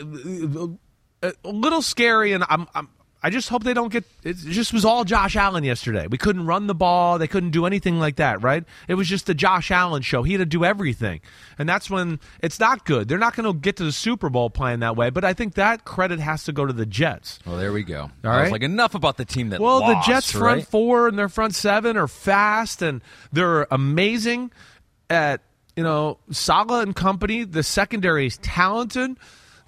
uh, a little scary, and I'm. I'm I just hope they don't get. It just was all Josh Allen yesterday. We couldn't run the ball. They couldn't do anything like that, right? It was just the Josh Allen show. He had to do everything, and that's when it's not good. They're not going to get to the Super Bowl playing that way. But I think that credit has to go to the Jets. Well, there we go. All I right. like, enough about the team that Well, lost, the Jets front right? four and their front seven are fast and they're amazing at you know Saleh and company. The secondary is talented.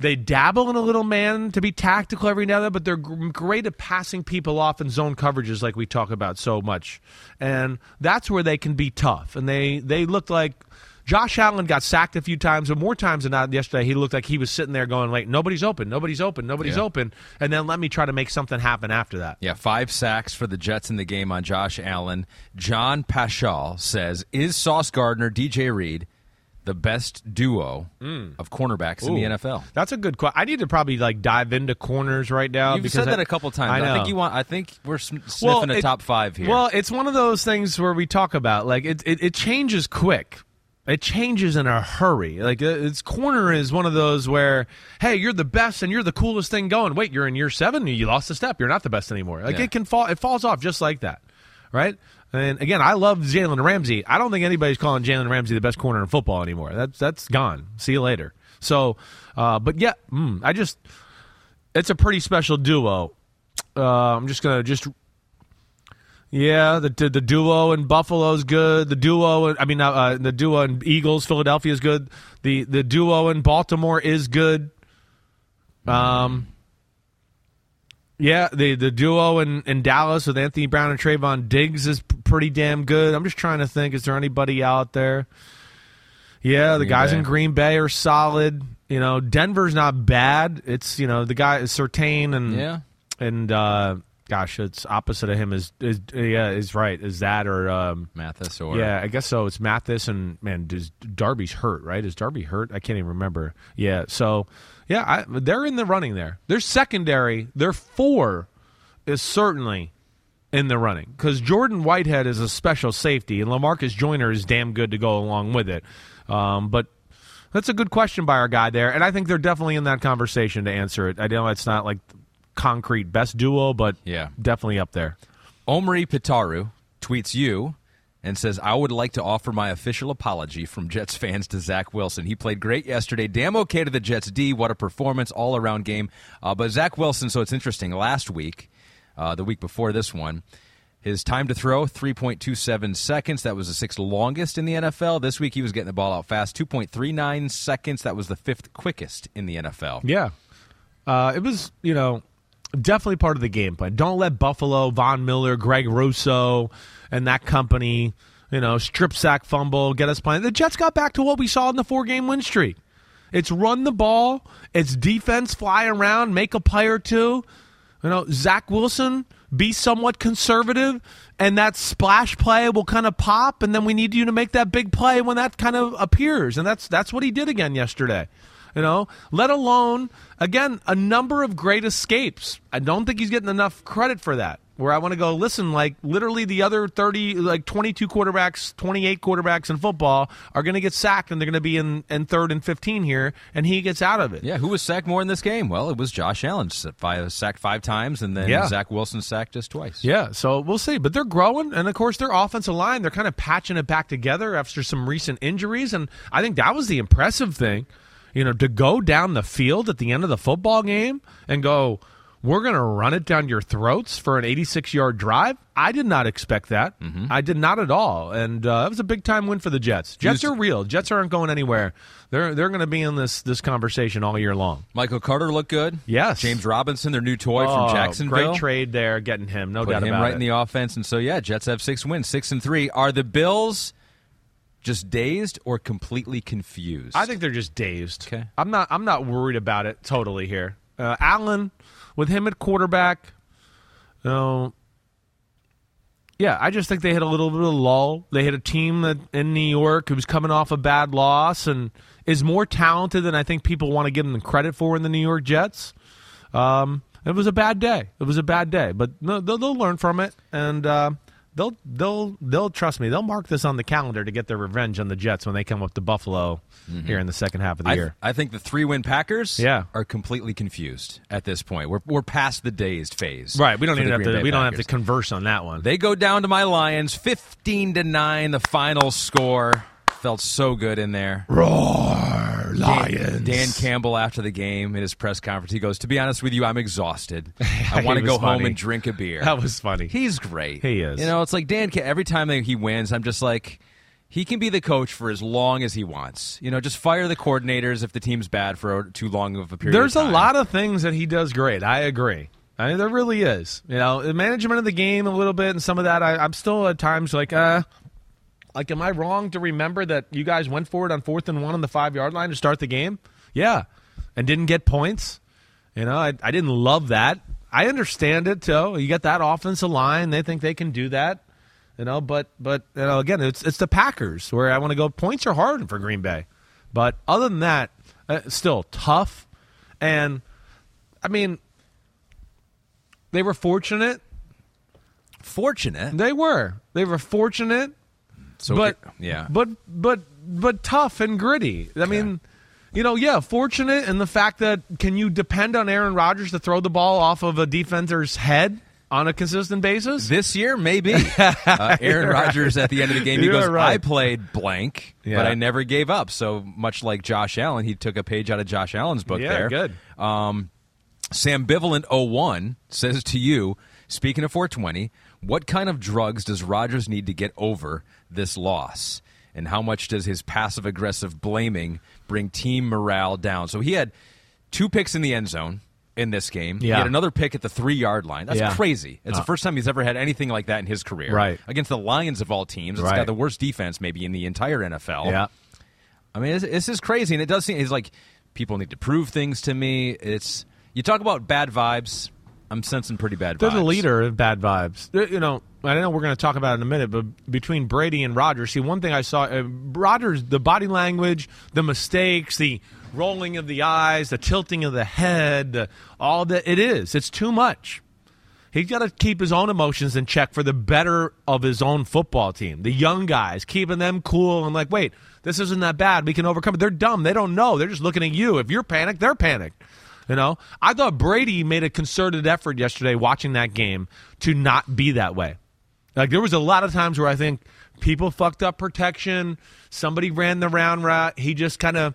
They dabble in a little man to be tactical every now and then, but they're great at passing people off in zone coverages, like we talk about so much. And that's where they can be tough. And they they looked like Josh Allen got sacked a few times, but more times than not yesterday, he looked like he was sitting there going, like, nobody's open, nobody's open, nobody's Yeah. open. And then let me try to make something happen after that. Yeah, five sacks for the Jets in the game on Josh Allen. John Paschal says, "Is Sauce Gardner, DJ Reed, the best duo mm. of cornerbacks in the NFL?" That's a good question. I need to probably like dive into corners right now. You've said that a couple times. I, know. think you want. I think we're sniffing a it- top five here. Well, it's one of those things where we talk about like it. It, it changes quick. It changes in a hurry. Like it's corner is one of those where, hey, you're the best and you're the coolest thing going. Wait, you're in year seven. You lost a step. You're not the best anymore. Like Yeah. it can fall. It falls off just like that, right? And again, I love Jalen Ramsey. I don't think anybody's calling Jalen Ramsey the best corner in football anymore. That's that's gone. See you later. So, uh, but yeah, mm, I just it's a pretty special duo. Uh, I'm just gonna just yeah, the the, the duo in Buffalo's good. The duo, I mean, uh, uh, the duo in Eagles, Philadelphia is good. The the duo in Baltimore is good. Um, yeah, the the duo in, in Dallas with Anthony Brown and Trevon Diggs is pretty damn good. I'm just trying to think, is there anybody out there? Yeah, the Green guys Bay. in Green Bay are solid. You know, Denver's not bad. It's you know the guy Surtain and Yeah. and uh, gosh, it's opposite of him is is yeah is right is that or um, Mathis or yeah I guess so it's Mathis and man does Darby's hurt right is Darby hurt I can't even remember yeah so yeah I, they're in the running there. Their secondary their four is certainly in the running. Because Jordan Whitehead is a special safety and Lamarcus Joyner is damn good to go along with it. Um, but that's a good question by our guy there and I think they're definitely in that conversation to answer it. I know it's not like concrete best duo, but yeah, definitely up there. Omri Pitaru tweets you and says, I would like to offer my official apology from Jets fans to Zach Wilson. He played great yesterday. Damn okay to the Jets D. What a performance, all around game. Uh, but Zach Wilson, so it's interesting. Last week, uh, the week before this one, his time to throw, 3.27 seconds. That was the sixth longest in the NFL. This week, he was getting the ball out fast, 2.39 seconds. That was the fifth quickest in the NFL. Yeah. Uh, it was, you know, definitely part of the game plan. Don't let Buffalo, Von Miller, Greg Rousseau, and that company, you know, strip sack fumble, get us playing. The Jets got back to what we saw in the four game win streak. It's run the ball, it's defense fly around, make a play or two. You know, Zach Wilson, be somewhat conservative, and that splash play will kind of pop, and then we need you to make that big play when that kind of appears. And that's that's what he did again yesterday. You know, let alone again a number of great escapes. I don't think he's getting enough credit for that. Where I want to go, listen, like literally the other 30, like 22 quarterbacks, 28 quarterbacks in football are going to get sacked and they're going to be in, in third and 15 here, and he gets out of it. Yeah, who was sacked more in this game? Well, it was Josh Allen, five, sacked five times, and then yeah. Zach Wilson sacked just twice. Yeah, so we'll see. But they're growing, and of course, their offensive line, they're kind of patching it back together after some recent injuries, and I think that was the impressive thing you know, to go down the field at the end of the football game and go, we're going to run it down your throats for an 86 yard drive. I did not expect that. Mm-hmm. I did not at all. And uh, it was a big time win for the Jets. Jets are real. Jets aren't going anywhere. They're they're going to be in this this conversation all year long. Michael Carter looked good. Yes. James Robinson, their new toy oh, from Jacksonville. Great trade there, getting him. No Put doubt him about right it. in the offense. And so yeah, Jets have six wins, six and three. Are the Bills? Just dazed or completely confused? I think they're just dazed. Okay. I'm not. I'm not worried about it totally here. Uh, Allen, with him at quarterback, you yeah, I just think they hit a little bit of lull. They hit a team that in New York who was coming off a bad loss and is more talented than I think people want to give them credit for in the New York Jets. Um, it was a bad day. It was a bad day, but they'll, they'll learn from it. And uh, they'll they'll they'll trust me. They'll mark this on the calendar to get their revenge on the Jets when they come up to Buffalo mm-hmm. here in the second half of the I year. I think the three win Packers yeah. are completely confused at this point. We're we're past the dazed phase. Right. We don't even have to Bay we don't have to converse on that one. They go down to my Lions, fifteen to nine, the final score. Felt so good in there. Roar, Lions. Dan, Dan, Campbell after the game in his press conference, he goes, "To be honest with you, I'm exhausted. I want to go funny. home and drink a beer." That was funny. He's great. He is. You know, it's like Dan. Every time that he wins, I'm just like, he can be the coach for as long as he wants. You know, just fire the coordinators if the team's bad for too long of a period. There's a lot of things that he does great. I agree. I mean, there really is. You know, the management of the game a little bit and some of that. I, I'm still at times like, uh, like, am I wrong to remember that you guys went for it on fourth and one on the five yard line to start the game? Yeah, and didn't get points. You know, I, I didn't love that. I understand it too. You got that offensive line; they think they can do that. You know, but but you know, again, it's it's the Packers where I want to go. Points are hard for Green Bay, but other than that, uh, still tough. And I mean, they were fortunate. Fortunate. They were. They were fortunate so but yeah, but but but tough and gritty. I mean, you know, yeah, fortunate in the fact that can you depend on Aaron Rodgers to throw the ball off of a defender's head? On a consistent basis, this year maybe. uh, Aaron Rodgers at the end of the game, he goes, right. "I played blank, yeah. but I never gave up." So much like Josh Allen, he took a page out of Josh Allen's book yeah, there. Good. Um, Sam Bivalent 01 says to you, speaking of 420, what kind of drugs does Rodgers need to get over this loss? And how much does his passive aggressive blaming bring team morale down? So he had two picks in the end zone in this game. Yeah. He had another pick at the three yard line. That's yeah. crazy. It's uh, the first time he's ever had anything like that in his career. Right. Against the Lions of all teams. It's right. got the worst defense maybe in the entire NFL. Yeah. I mean, this is crazy. And it does seem, he's like, people need to prove things to me. It's, you talk about bad vibes I'm sensing pretty bad They're vibes. the leader of bad vibes. They're- you know, I know we're going to talk about it in a minute, but between Brady and Rodgers, see, one thing I saw, uh, Rodgers, the body language, the mistakes, the rolling of the eyes, the tilting of the head, the, all that it is. It's too much. He's got to keep his own emotions in check for the better of his own football team. The young guys, keeping them cool and like, wait, this isn't that bad. We can overcome it. They're dumb. They don't know. They're just looking at you. If you're panicked, they're panicked. You know, I thought Brady made a concerted effort yesterday watching that game to not be that way. Like there was a lot of times where I think people fucked up protection. Somebody ran the round route. He just kind of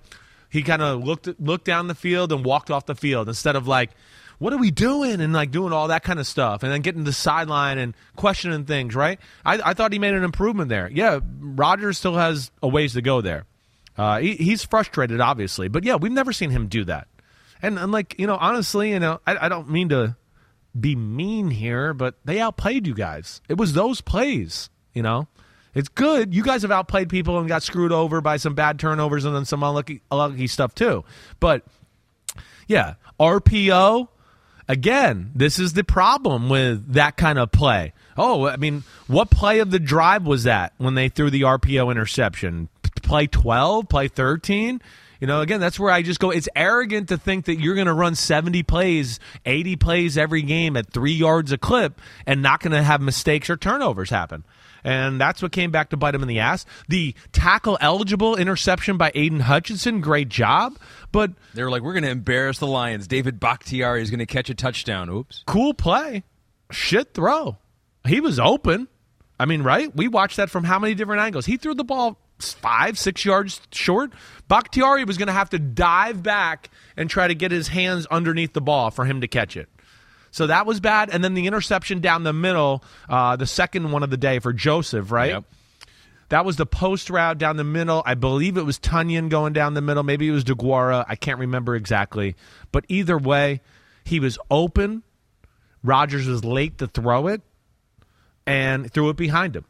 he kind of looked looked down the field and walked off the field instead of like, what are we doing? And like doing all that kind of stuff, and then getting to the sideline and questioning things. Right? I, I thought he made an improvement there. Yeah, Rodgers still has a ways to go there. Uh, he, he's frustrated, obviously, but yeah, we've never seen him do that. And, and like you know, honestly, you know, I, I don't mean to be mean here, but they outplayed you guys. It was those plays, you know. It's good. You guys have outplayed people and got screwed over by some bad turnovers and then some unlucky, unlucky stuff too. But yeah, RPO. Again, this is the problem with that kind of play. Oh, I mean, what play of the drive was that when they threw the RPO interception? Play 12, play 13? You know, again, that's where I just go. It's arrogant to think that you're going to run 70 plays, 80 plays every game at three yards a clip and not going to have mistakes or turnovers happen. And that's what came back to bite him in the ass. The tackle eligible interception by Aidan Hutchinson, great job. But They were like, we're going to embarrass the Lions. David Bakhtiari is going to catch a touchdown. Oops. cool play, shit throw. He was open. I mean, right? We watched that from how many different angles? He threw the ball five, six yards short. Bakhtiari was going to have to dive back and try to get his hands underneath the ball for him to catch it. So that was bad. And then the interception down the middle, uh, the second one of the day for Joseph, right? Yep. That was the post route down the middle. I believe it was Tonyan going down the middle. Maybe it was Deguara. I can't remember exactly. But either way, he was open. Rodgers was late to throw it and threw it behind him.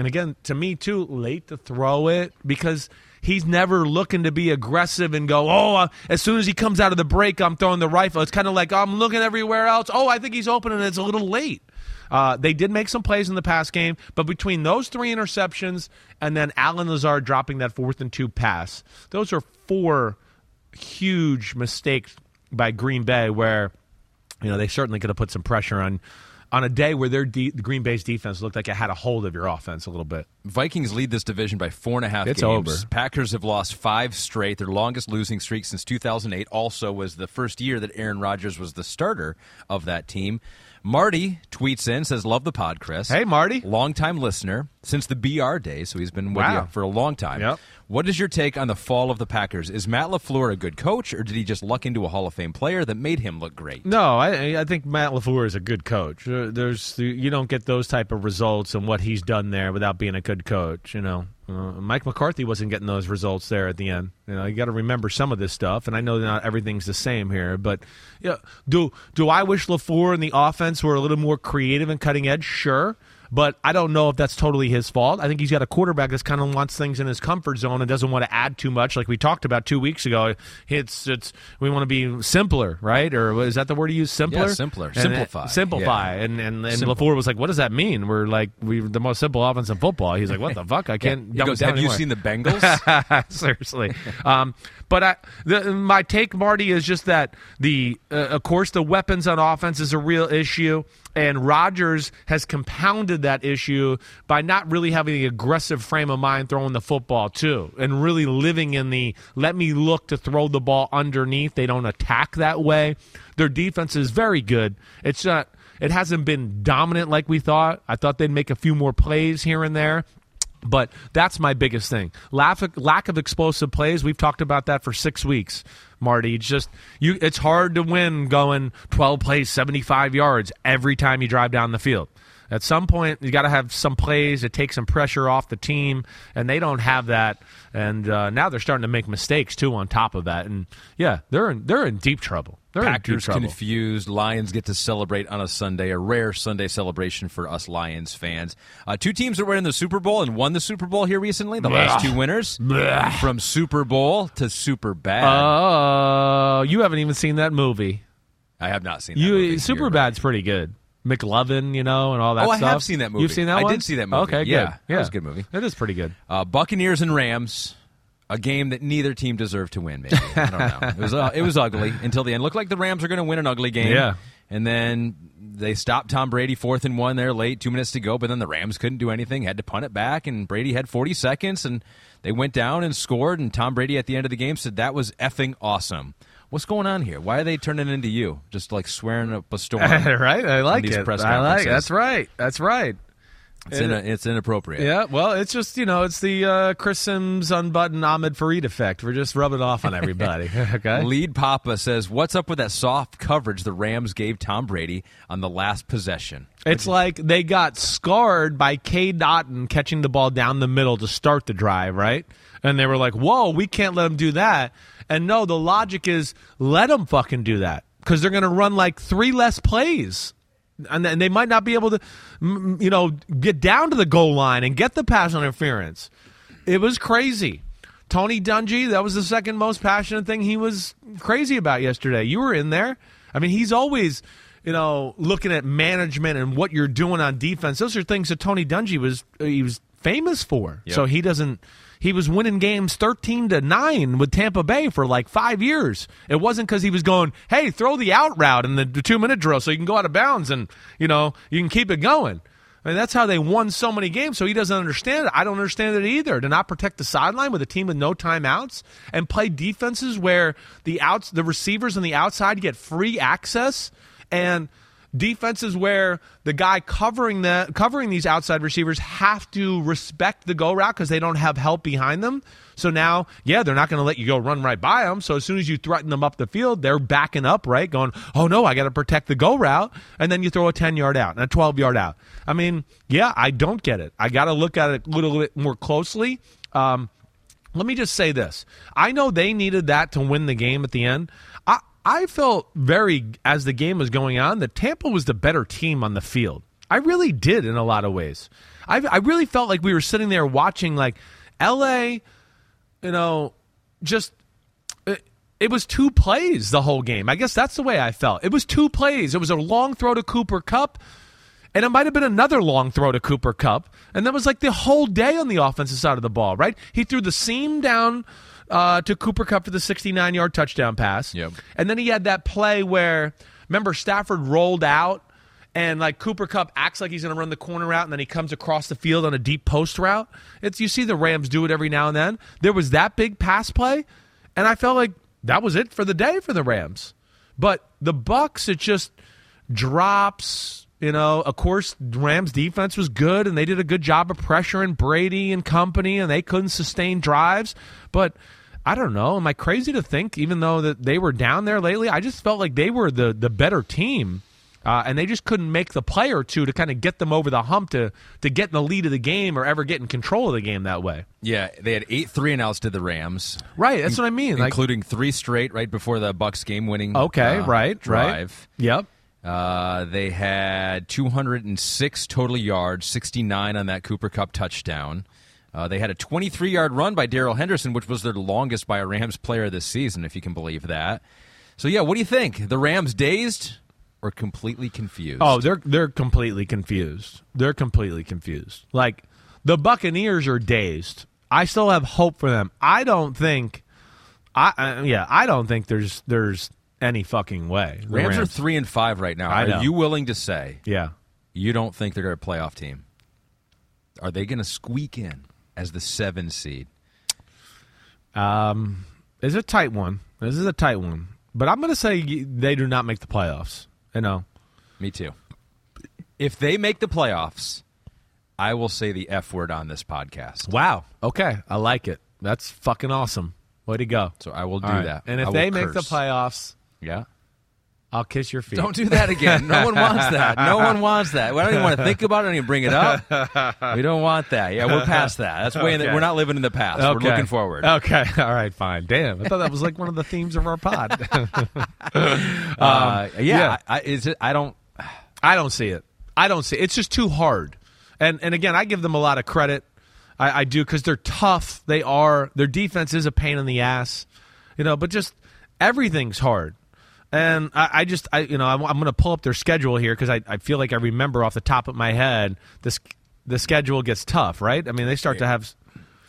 And again, to me too, late to throw it because he's never looking to be aggressive and go, oh, uh, as soon as he comes out of the break, I'm throwing the rifle. It's kind of like I'm looking everywhere else. Oh, I think he's open, and it's a little late. Uh, they did make some plays in the pass game, but between those three interceptions and then Allen Lazard dropping that fourth and two pass, those are four huge mistakes by Green Bay where you know they certainly could have put some pressure on on a day where their de- the Green Bay's defense looked like it had a hold of your offense a little bit. Vikings lead this division by four and a half It's games. over. Packers have lost five straight, their longest losing streak since 2008. Also, was the first year that Aaron Rodgers was the starter of that team. Marty tweets in says, "Love the pod, Chris. Hey, Marty, longtime listener since the BR days, so he's been with Wow. you for a long time. Yep. What is your take on the fall of the Packers? Is Matt LaFleur a good coach, or did he just luck into a Hall of Fame player that made him look great? No, I, I think Matt LaFleur is a good coach. Uh, There's you don't get those type of results and what he's done there without being a good coach. You know, uh, Mike McCarthy wasn't getting those results there at the end. You know, you got to remember some of this stuff, and I know not everything's the same here, but yeah, do do I wish LaFleur and the offense were a little more creative and cutting edge? Sure. But I don't know if that's totally his fault. I think he's got a quarterback that kind of wants things in his comfort zone and doesn't want to add too much, like we talked about two weeks ago. It's it's we want to be simpler, right? Or is that the word you use? Simpler, Yeah, simpler. And- Simplify. simplify. Yeah. And and and Simple. LaFleur was like, "What does that mean? We're like we're the most simple offense in football." He's like, "What the fuck? I can't." He goes, "Have you seen the Bengals?" Seriously. Um, but I, the, my take, Marty, is just that the uh, of course the weapons on offense is a real issue, and Rodgers has compounded that issue by not really having the aggressive frame of mind throwing the football too, and really living in the let me look to throw the ball underneath. They don't attack that way. Their defense is very good. It's not. It hasn't been dominant like we thought. I thought they'd make a few more plays here and there. But that's my biggest thing. Lack of, lack of explosive plays. We've talked about that for six weeks, Marty. It's just you. It's hard to win going twelve plays, seventy five yards every time you drive down the field. At some point, you got to have some plays that take some pressure off the team, and they don't have that. And uh, now they're starting to make mistakes too. On top of that, and yeah, they're in they're in deep trouble. They're in deep Packers trouble. confused. Lions get to celebrate on a Sunday, a rare Sunday celebration for us Lions fans. Uh, two teams that were in the Super Bowl and won the Super Bowl here recently. The last two winners Blah. from Super Bowl to Super Bad. Oh, you haven't even seen that movie. I have not seen that You movie. Superbad's pretty good. McLovin, you know, and all that Oh, I stuff. have seen that movie. You've seen that I one? did see that movie. Okay, Yeah, good. that was a good movie. It is pretty good. Uh, Buccaneers and Rams, a game that neither team deserved to win. Maybe I don't know. It was uh, it was ugly until the end. Looked like the Rams are going to win an ugly game. Yeah. and then they stopped Tom Brady fourth and one there late, two minutes to go. But then the Rams couldn't do anything, had to punt it back, and Brady had forty seconds, and they went down and scored. And Tom Brady at the end of the game said that was effing awesome. What's going on here? Why are they turning into you? Just like swearing up a storm, right? I like it. I like. That's right. That's right. It's, in it's inappropriate. Yeah, well, it's just you know, it's the uh, Chris Sims unbutton Ahmed Fareed effect. We're just rubbing off on everybody. okay. Lead Papa says, "What's up with that soft coverage the Rams gave Tom Brady on the last possession?" It's like they got scarred by Cade Otton catching the ball down the middle to start the drive, right? And they were like, "Whoa, we can't let him do that." And no, the logic is let them fucking do that because they're going to run like three less plays, and then they might not be able to, you know, get down to the goal line and get the pass interference. It was crazy. Tony Dungy, that was the second most passionate thing he was crazy about yesterday. You were in there. I mean, he's always, you know, looking at management and what you're doing on defense. Those are things that Tony Dungy was he was famous for. Yep. So he doesn't he was winning games 13 to 9 with Tampa Bay for like 5 years. It wasn't cuz he was going, "Hey, throw the out route in the 2-minute drill so you can go out of bounds and, you know, you can keep it going." I mean, that's how they won so many games. So he doesn't understand it. I don't understand it either. To not protect the sideline with a team with no timeouts and play defenses where the outs, the receivers on the outside get free access, and defenses where the guy covering the covering these outside receivers have to respect the go route because they don't have help behind them. So now, yeah, they're not going to let you go run right by them. So as soon as you threaten them up the field, they're backing up, right? Going, oh no, I got to protect the go route, and then you throw a ten yard out and a twelve yard out. I mean, yeah, I don't get it. I got to look at it a little bit more closely. Um, let me just say this. I know they needed that to win the game at the end. I, felt very, as the game was going on, that Tampa was the better team on the field. I really did in a lot of ways. I, I really felt like we were sitting there watching, like, LA, you know, just. It, it was two plays the whole game. I guess that's the way I felt. It was two plays. It was a long throw to Cooper Kupp, and it might have been another long throw to Cooper Kupp. And that was like the whole day on the offensive side of the ball, right? He threw the seam down uh, to Cooper Kupp for the 69 yard touchdown pass. Yep. And then he had that play where, remember, Stafford rolled out. And like Cooper Kupp acts like he's going to run the corner route, and then he comes across the field on a deep post route. It's you see the Rams do it every now and then. There was that big pass play, and I felt like that was it for the day for the Rams. But the Bucks, it just drops. You know, of course, Rams defense was good, and they did a good job of pressuring Brady and company, and they couldn't sustain drives. But I don't know. Am I crazy to think, even though that they were down there lately, I just felt like they were the the better team. Uh, and they just couldn't make the play or two to kind of get them over the hump to to get in the lead of the game or ever get in control of the game that way. Yeah, they had eight three and outs to the Rams. Right, that's what I mean. Like, including three straight right before the Bucks game winning. Okay, uh, right, drive. right. Yep. Uh, they had 206 total yards, 69 on that Cooper Kupp touchdown. Uh, they had a 23 yard run by Darrell Henderson, which was their longest by a Rams player this season, if you can believe that. So yeah, what do you think? The Rams dazed or completely confused? Oh, they're they're completely confused. They're completely confused. Like the Buccaneers are dazed. I still have hope for them. I don't think. I uh, yeah, I don't think there's there's any fucking way. The Rams, are three and five right now. Are you willing to say? Yeah. You don't think they're going to be a playoff team? Are they going to squeak in as the seven seed? Um, it's a tight one. This is a tight one, but I'm going to say they do not make the playoffs. You know, Me too. If they make the playoffs, I will say the F word on this podcast. wow. Okay, I like it. That's fucking awesome. Way to go. So I will do right. that. And if they make the playoffs, Yeah. I'll kiss your feet. Don't do that again. No one wants that. No one wants that. We don't even want to think about it. I don't even bring it up. We don't want that. Yeah, we're past that. That's way. In the, we're not living in the past. Okay. We're looking forward. Okay. All right. Fine. Damn. I thought that was like one of the themes of our pod. Uh, yeah. yeah. I, I- is it? I don't. I don't see it. I don't see it. It's just too hard. And and again, I give them a lot of credit. I, I do because they're tough. They are. Their defense is a pain in the ass, you know. But just everything's hard. And I, I just, I you know, I'm, I'm going to pull up their schedule here because I, I feel like I remember off the top of my head this the schedule gets tough, right? I mean, they start to have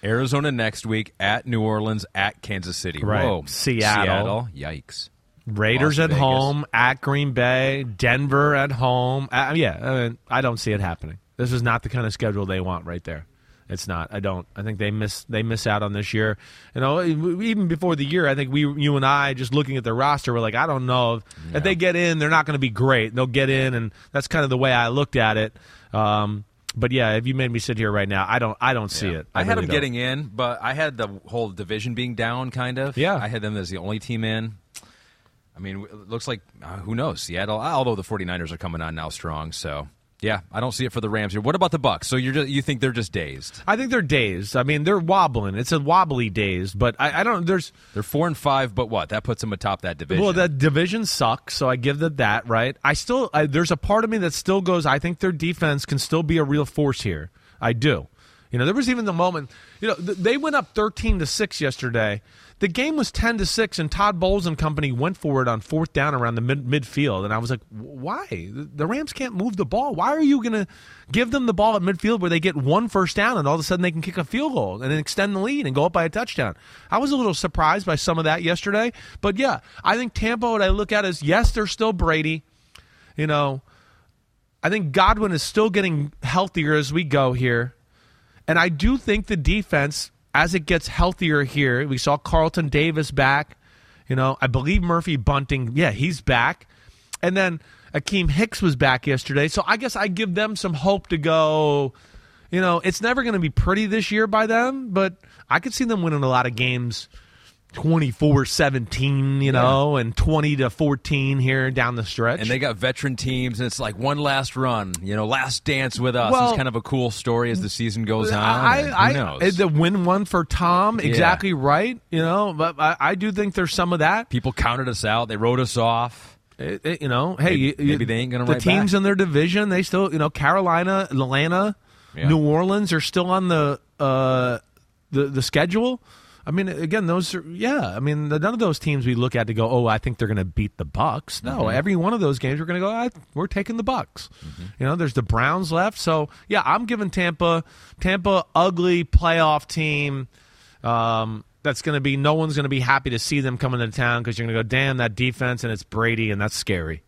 Arizona next week at New Orleans at Kansas City. Right. Whoa. Seattle. Seattle. Yikes. Raiders Las at Vegas. home, at Green Bay, Denver at home. Uh, yeah, I, mean, I don't see it happening. This is not the kind of schedule they want right there. It's not. I don't. I think they miss they miss out on this year. You know, even before the year, I think we, you and I, just looking at the roster, we're like, I don't know if, if they get in, they're not going to be great. They'll get in, and that's kind of the way I looked at it. Um, but yeah, if you made me sit here right now, I don't. I don't see it. I, had really them don't. getting in, but I had the whole division being down, kind of. Yeah. I had them as the only team in. I mean, it looks like, uh, who knows? Seattle, although the 49ers are coming on now strong, so. Yeah, I don't see it for the Rams here. What about the Bucks? So you're just, you think they're just dazed? I think they're dazed. I mean, they're wobbling. It's a wobbly dazed, but I, I don't. There's They're four and five, but what? That puts them atop that division. Well, that division sucks, so I give them that. Right? I still I, there's a part of me that still goes. I think their defense can still be a real force here. I do. You know, there was even the moment. You know, th- they went up thirteen to six yesterday. The game was ten to six, and Todd Bowles and company went for it on fourth down around the mid- midfield. And I was like, why? The the Rams can't move the ball. Why are you going to give them the ball at midfield where they get one first down, and all of a sudden they can kick a field goal and then extend the lead and go up by a touchdown? I was a little surprised by some of that yesterday. But yeah, I think Tampa. What I look at is yes, they're still Brady. You know, I think Godwin is still getting healthier as we go here. And I do think the defense, as it gets healthier here, we saw Carlton Davis back. You know, I believe Murphy Bunting, yeah, he's back. And then Akiem Hicks was back yesterday. So I guess I give them some hope to go. You know, it's never going to be pretty this year by them, but I could see them winning a lot of games 24 17, you know, and 20 to 14 here down the stretch. and they got veteran teams, and it's like one last run, you know, last dance with us. Well- it's kind of a cool story as the season goes on. I, I, knows? The win one for Tom, Yeah. exactly right. You know, but I, I do think there's some of that. People counted us out. They wrote us off. It- it- you know, hey, Maybe- you- maybe they ain't gonna The teams back. in their division, they still, you know, Carolina, Atlanta, Yeah. New Orleans are still on the uh, the the schedule. I mean, again, those are yeah. I mean, none of those teams we look at to go, oh, I think they're going to beat the Bucks. No, Mhm. every one of those games we're going to go, I, we're taking the Bucks. Mm-hmm. You know, there's the Browns left, so yeah, I'm giving Tampa, Tampa, ugly playoff team. Um, that's going to be no one's going to be happy to see them coming to town because you're going to go, damn that defense, and it's Brady, and that's scary.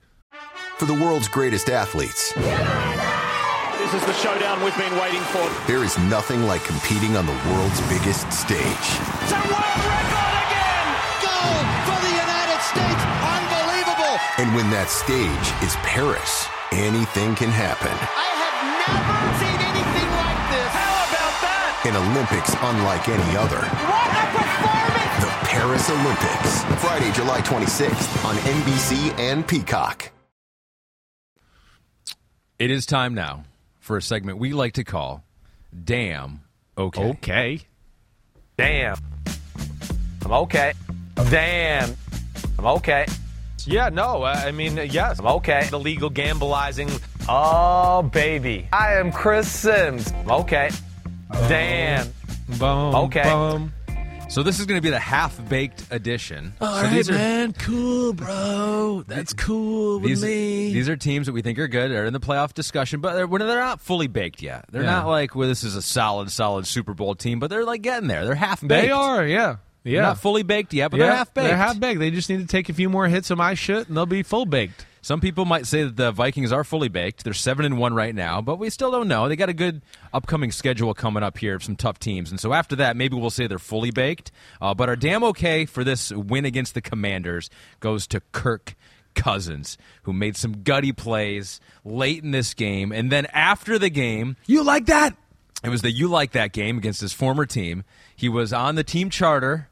For the world's greatest athletes, This is the showdown we've been waiting for. there is nothing like competing on the world's biggest stage. It's a world record again! Gold for the United States! Unbelievable! And when that stage is Paris, anything can happen. I have never seen anything like this! How about that? An Olympics unlike any other. What a performance! The Paris Olympics, Friday, July 26th on NBC and Peacock. It is time now for a segment we like to call Damn Okay. Okay. Damn. I'm okay. Damn. I'm okay. Yeah, no, I mean, yes. I'm okay. The legal gambleizing. Oh, baby. I am Chris Sims. I'm okay. Damn. Boom. Okay. boom. So this is going to be the half-baked edition. so these are Cool, bro. That's cool with these, me. these are teams that we think are good. They're in the playoff discussion, but they're, they're not fully baked yet. They're Yeah. not like, well, this is a solid, solid Super Bowl team, but they're like getting there. They're half baked. They are, yeah. Yeah. not fully baked yet, but yeah, they're half baked. They're half baked. They just need to take a few more hits of my shit, and they'll be full baked. Some people might say that the Vikings are fully baked. They're seven and one right now, but we still don't know. They got a good upcoming schedule coming up here of some tough teams, and so after that, maybe we'll say they're fully baked. Uh, but our damn okay for this win against the Commanders goes to Kirk Cousins, who made some gutty plays late in this game, and then after the game, You like that? it was the you like that game against his former team. He was on the team charter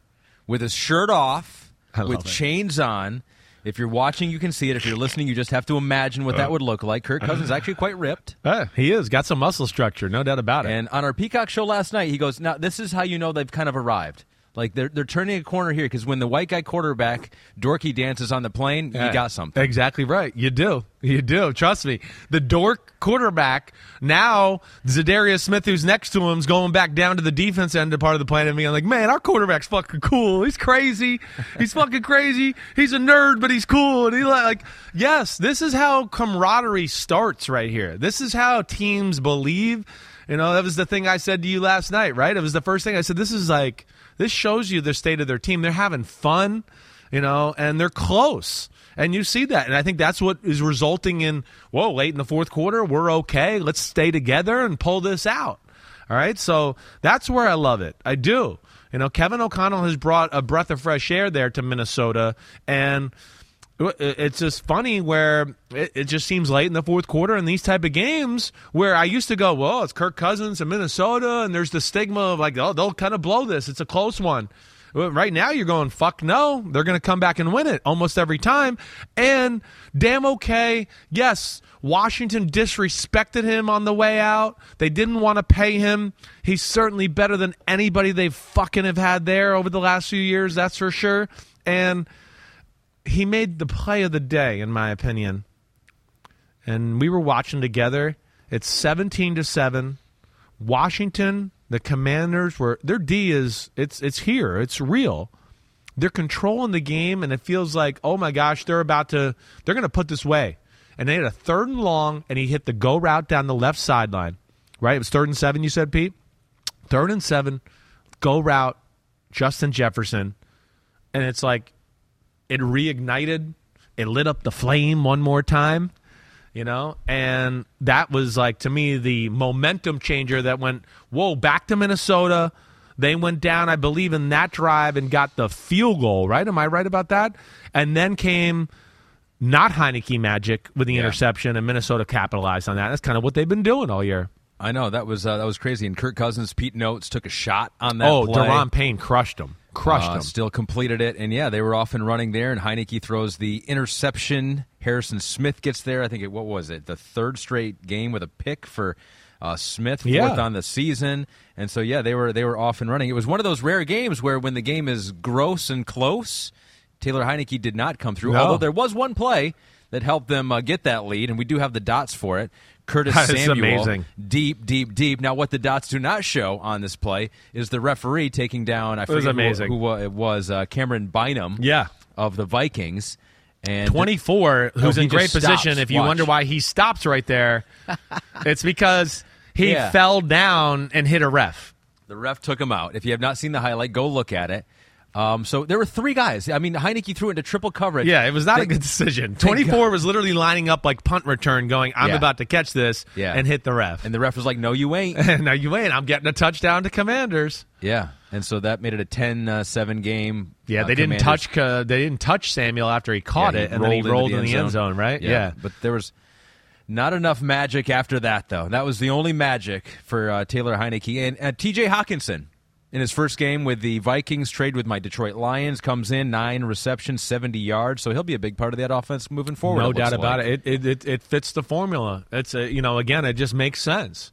with his shirt off, with it. chains on. If you're watching, you can see it. If you're listening, you just have to imagine what that would look like. Kirk Cousins is actually quite ripped. Uh, he is. Got some muscle structure, no doubt about it. And on our Peacock show last night, he goes, "Now this is how you know they've kind of arrived. Like they're they're turning a corner here because when the white guy quarterback dorky dances on the plane, Yeah. you got something. Exactly right. You do. You do. Trust me. The dork quarterback now Za'Darius Smith, who's next to him, is going back down to the defense end of part of the plane and being like, "Man, our quarterback's fucking cool. He's crazy. He's fucking crazy. He's a nerd, but he's cool." And he like, yes, this is how camaraderie starts right here. This is how teams believe. You know, that was the thing I said to you last night, right? It was the first thing I said. This is like this shows you the state of their team. They're having fun, you know, and they're close. And you see that. And I think that's what is resulting in, whoa, late in the fourth quarter, we're okay. Let's stay together and pull this out. All right. So that's where I love it. I do. You know, Kevin O'Connell has brought a breath of fresh air there to Minnesota. And it's just funny where it, it just seems late in the fourth quarter in these type of games where I used to go, well, it's Kirk Cousins and Minnesota, and there's the stigma of like, oh, they'll kind of blow this. It's a close one. Right now, you're going, fuck no. They're going to come back and win it almost every time. And damn okay. Yes, Washington disrespected him on the way out. They didn't want to pay him. He's certainly better than anybody they fucking have had there over the last few years, that's for sure. And he made the play of the day, in my opinion. And we were watching together. It's 17 to 7. Washington, the commanders were their D is it's it's here. It's real. They're controlling the game and it feels like, oh my gosh, they're about to they're gonna put this way. And they had a third and long and he hit the go route down the left sideline. Right? It was third and seven, you said, Pete? Third and seven, go route, Justin Jefferson. And it's like it reignited, it lit up the flame one more time, you know? And that was like to me the momentum changer that went, whoa, back to Minnesota. They went down, I believe, in that drive and got the field goal, right? Am I right about that? And then came not Heinicke magic with the interception, and Minnesota capitalized on that. That's kind of what they've been doing all year. I know that was uh, that was crazy. And Kirk Cousins, Pete Notes took a shot on that. oh, play. Daron Payne crushed him. Crushed Uh, him. Still completed it, and yeah, they were off and running there. And Heinicke throws the interception. Harrison Smith gets there. I think it what was it? The third straight game with a pick for uh, Smith, fourth Yeah. on the season. And so yeah, they were they were off and running. It was one of those rare games where when the game is gross and close, Taylor Heinicke did not come through. No. Although there was one play that helped them uh, get that lead, and we do have the dots for it. Curtis That Samuel, amazing. deep, deep, deep. Now, what the dots do not show on this play is the referee taking down. I forget who-. Who, uh, it was? Uh, Camryn Bynum. Yeah. of the Vikings. And 24, No, who's in great position. stops. If you Watch. wonder why he stops right there, it's because he Yeah. fell down and hit a ref. The ref took him out. If you have not seen the highlight, go look at it. Um, so there were three guys. I mean, Heinicke threw into triple coverage. Yeah, it was not They- a good decision. 24 was literally lining up like punt return, going, I'm Yeah. about to catch this, Yeah. and hit the ref. And the ref was like, "No, you ain't." no, you ain't. I'm getting a touchdown to Commanders. yeah, and so that made it a 10-7 game. Yeah, Uh, they didn't Commanders- touch. Uh, they didn't touch Samuel after he caught Yeah, it, and then he rolled in the end zone, right? Yeah. but there was not enough magic after that, though. That was the only magic for uh, Taylor Heinicke and uh, T.J. Hockenson. In his first game with the Vikings, trade with my Detroit Lions, comes in nine receptions, seventy yards. So he'll be a big part of that offense moving forward. No doubt about like. it. It, it. it it fits the formula. It's a, you know again it just makes sense.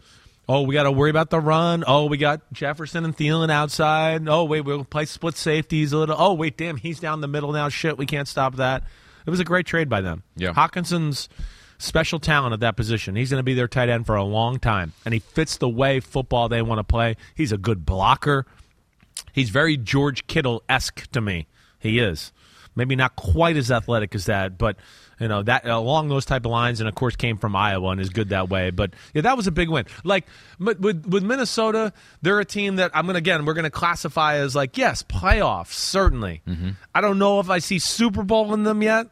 Oh, we got to worry about the run. Oh, we got Jefferson and Thielen outside. Oh, wait, we'll play split safeties a little. Oh, wait, damn, he's down the middle now. Shit, we can't stop that. It was a great trade by them. Yeah. Hockenson's special talent at that position. He's going to be their tight end for a long time, and he fits the way football they want to play. He's a good blocker. He's very George Kittle esque to me. He is maybe not quite as athletic as that, but you know that along those type of lines, and of course came from Iowa and is good that way. But yeah, that was a big win. Like with with Minnesota, they're a team that I'm gonna again we're gonna classify as like yes playoffs certainly. Mm-hmm. I don't know if I see Super Bowl in them yet.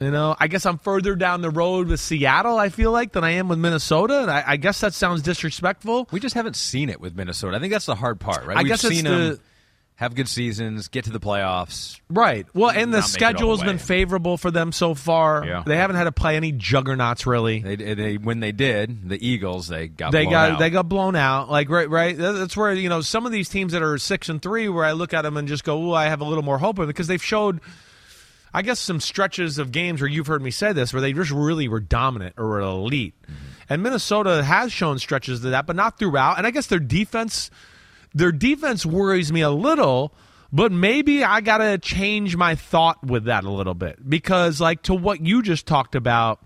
You know, I guess I'm further down the road with Seattle. I feel like than I am with Minnesota, and I, I guess that sounds disrespectful. We just haven't seen it with Minnesota. I think that's the hard part, right? I We've guess it's seen the- them have good seasons, get to the playoffs. Right. Well, and the Not make it all schedule has the been favorable for them so far. Yeah. They haven't had to play any juggernauts really. They, they when they did the Eagles, they got They blown got out. they got blown out. Like right, right. That's where you know some of these teams that are six and three, where I look at them and just go, "Oh, I have a little more hope," of it," because they've showed. I guess some stretches of games where you've heard me say this, where they just really were dominant or were elite, Mm-hmm. and Minnesota has shown stretches of that, but not throughout. And I guess their defense their defense worries me a little. But maybe I got to change my thought with that a little bit because, like, to what you just talked about,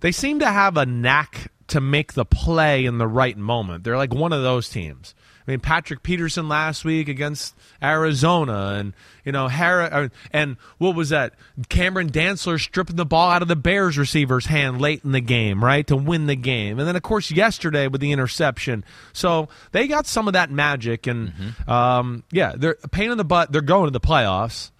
they seem to have a knack to make the play in the right moment. They're like one of those teams. I mean, Patrick Peterson last week against Arizona, and you know, Hara, and what was that? Cameron Dantzler stripping the ball out of the Bears receiver's hand late in the game, right, to win the game, and then of course yesterday with the interception. So they got some of that magic, and mm-hmm. um, yeah, they're a pain in the butt. They're going to the playoffs,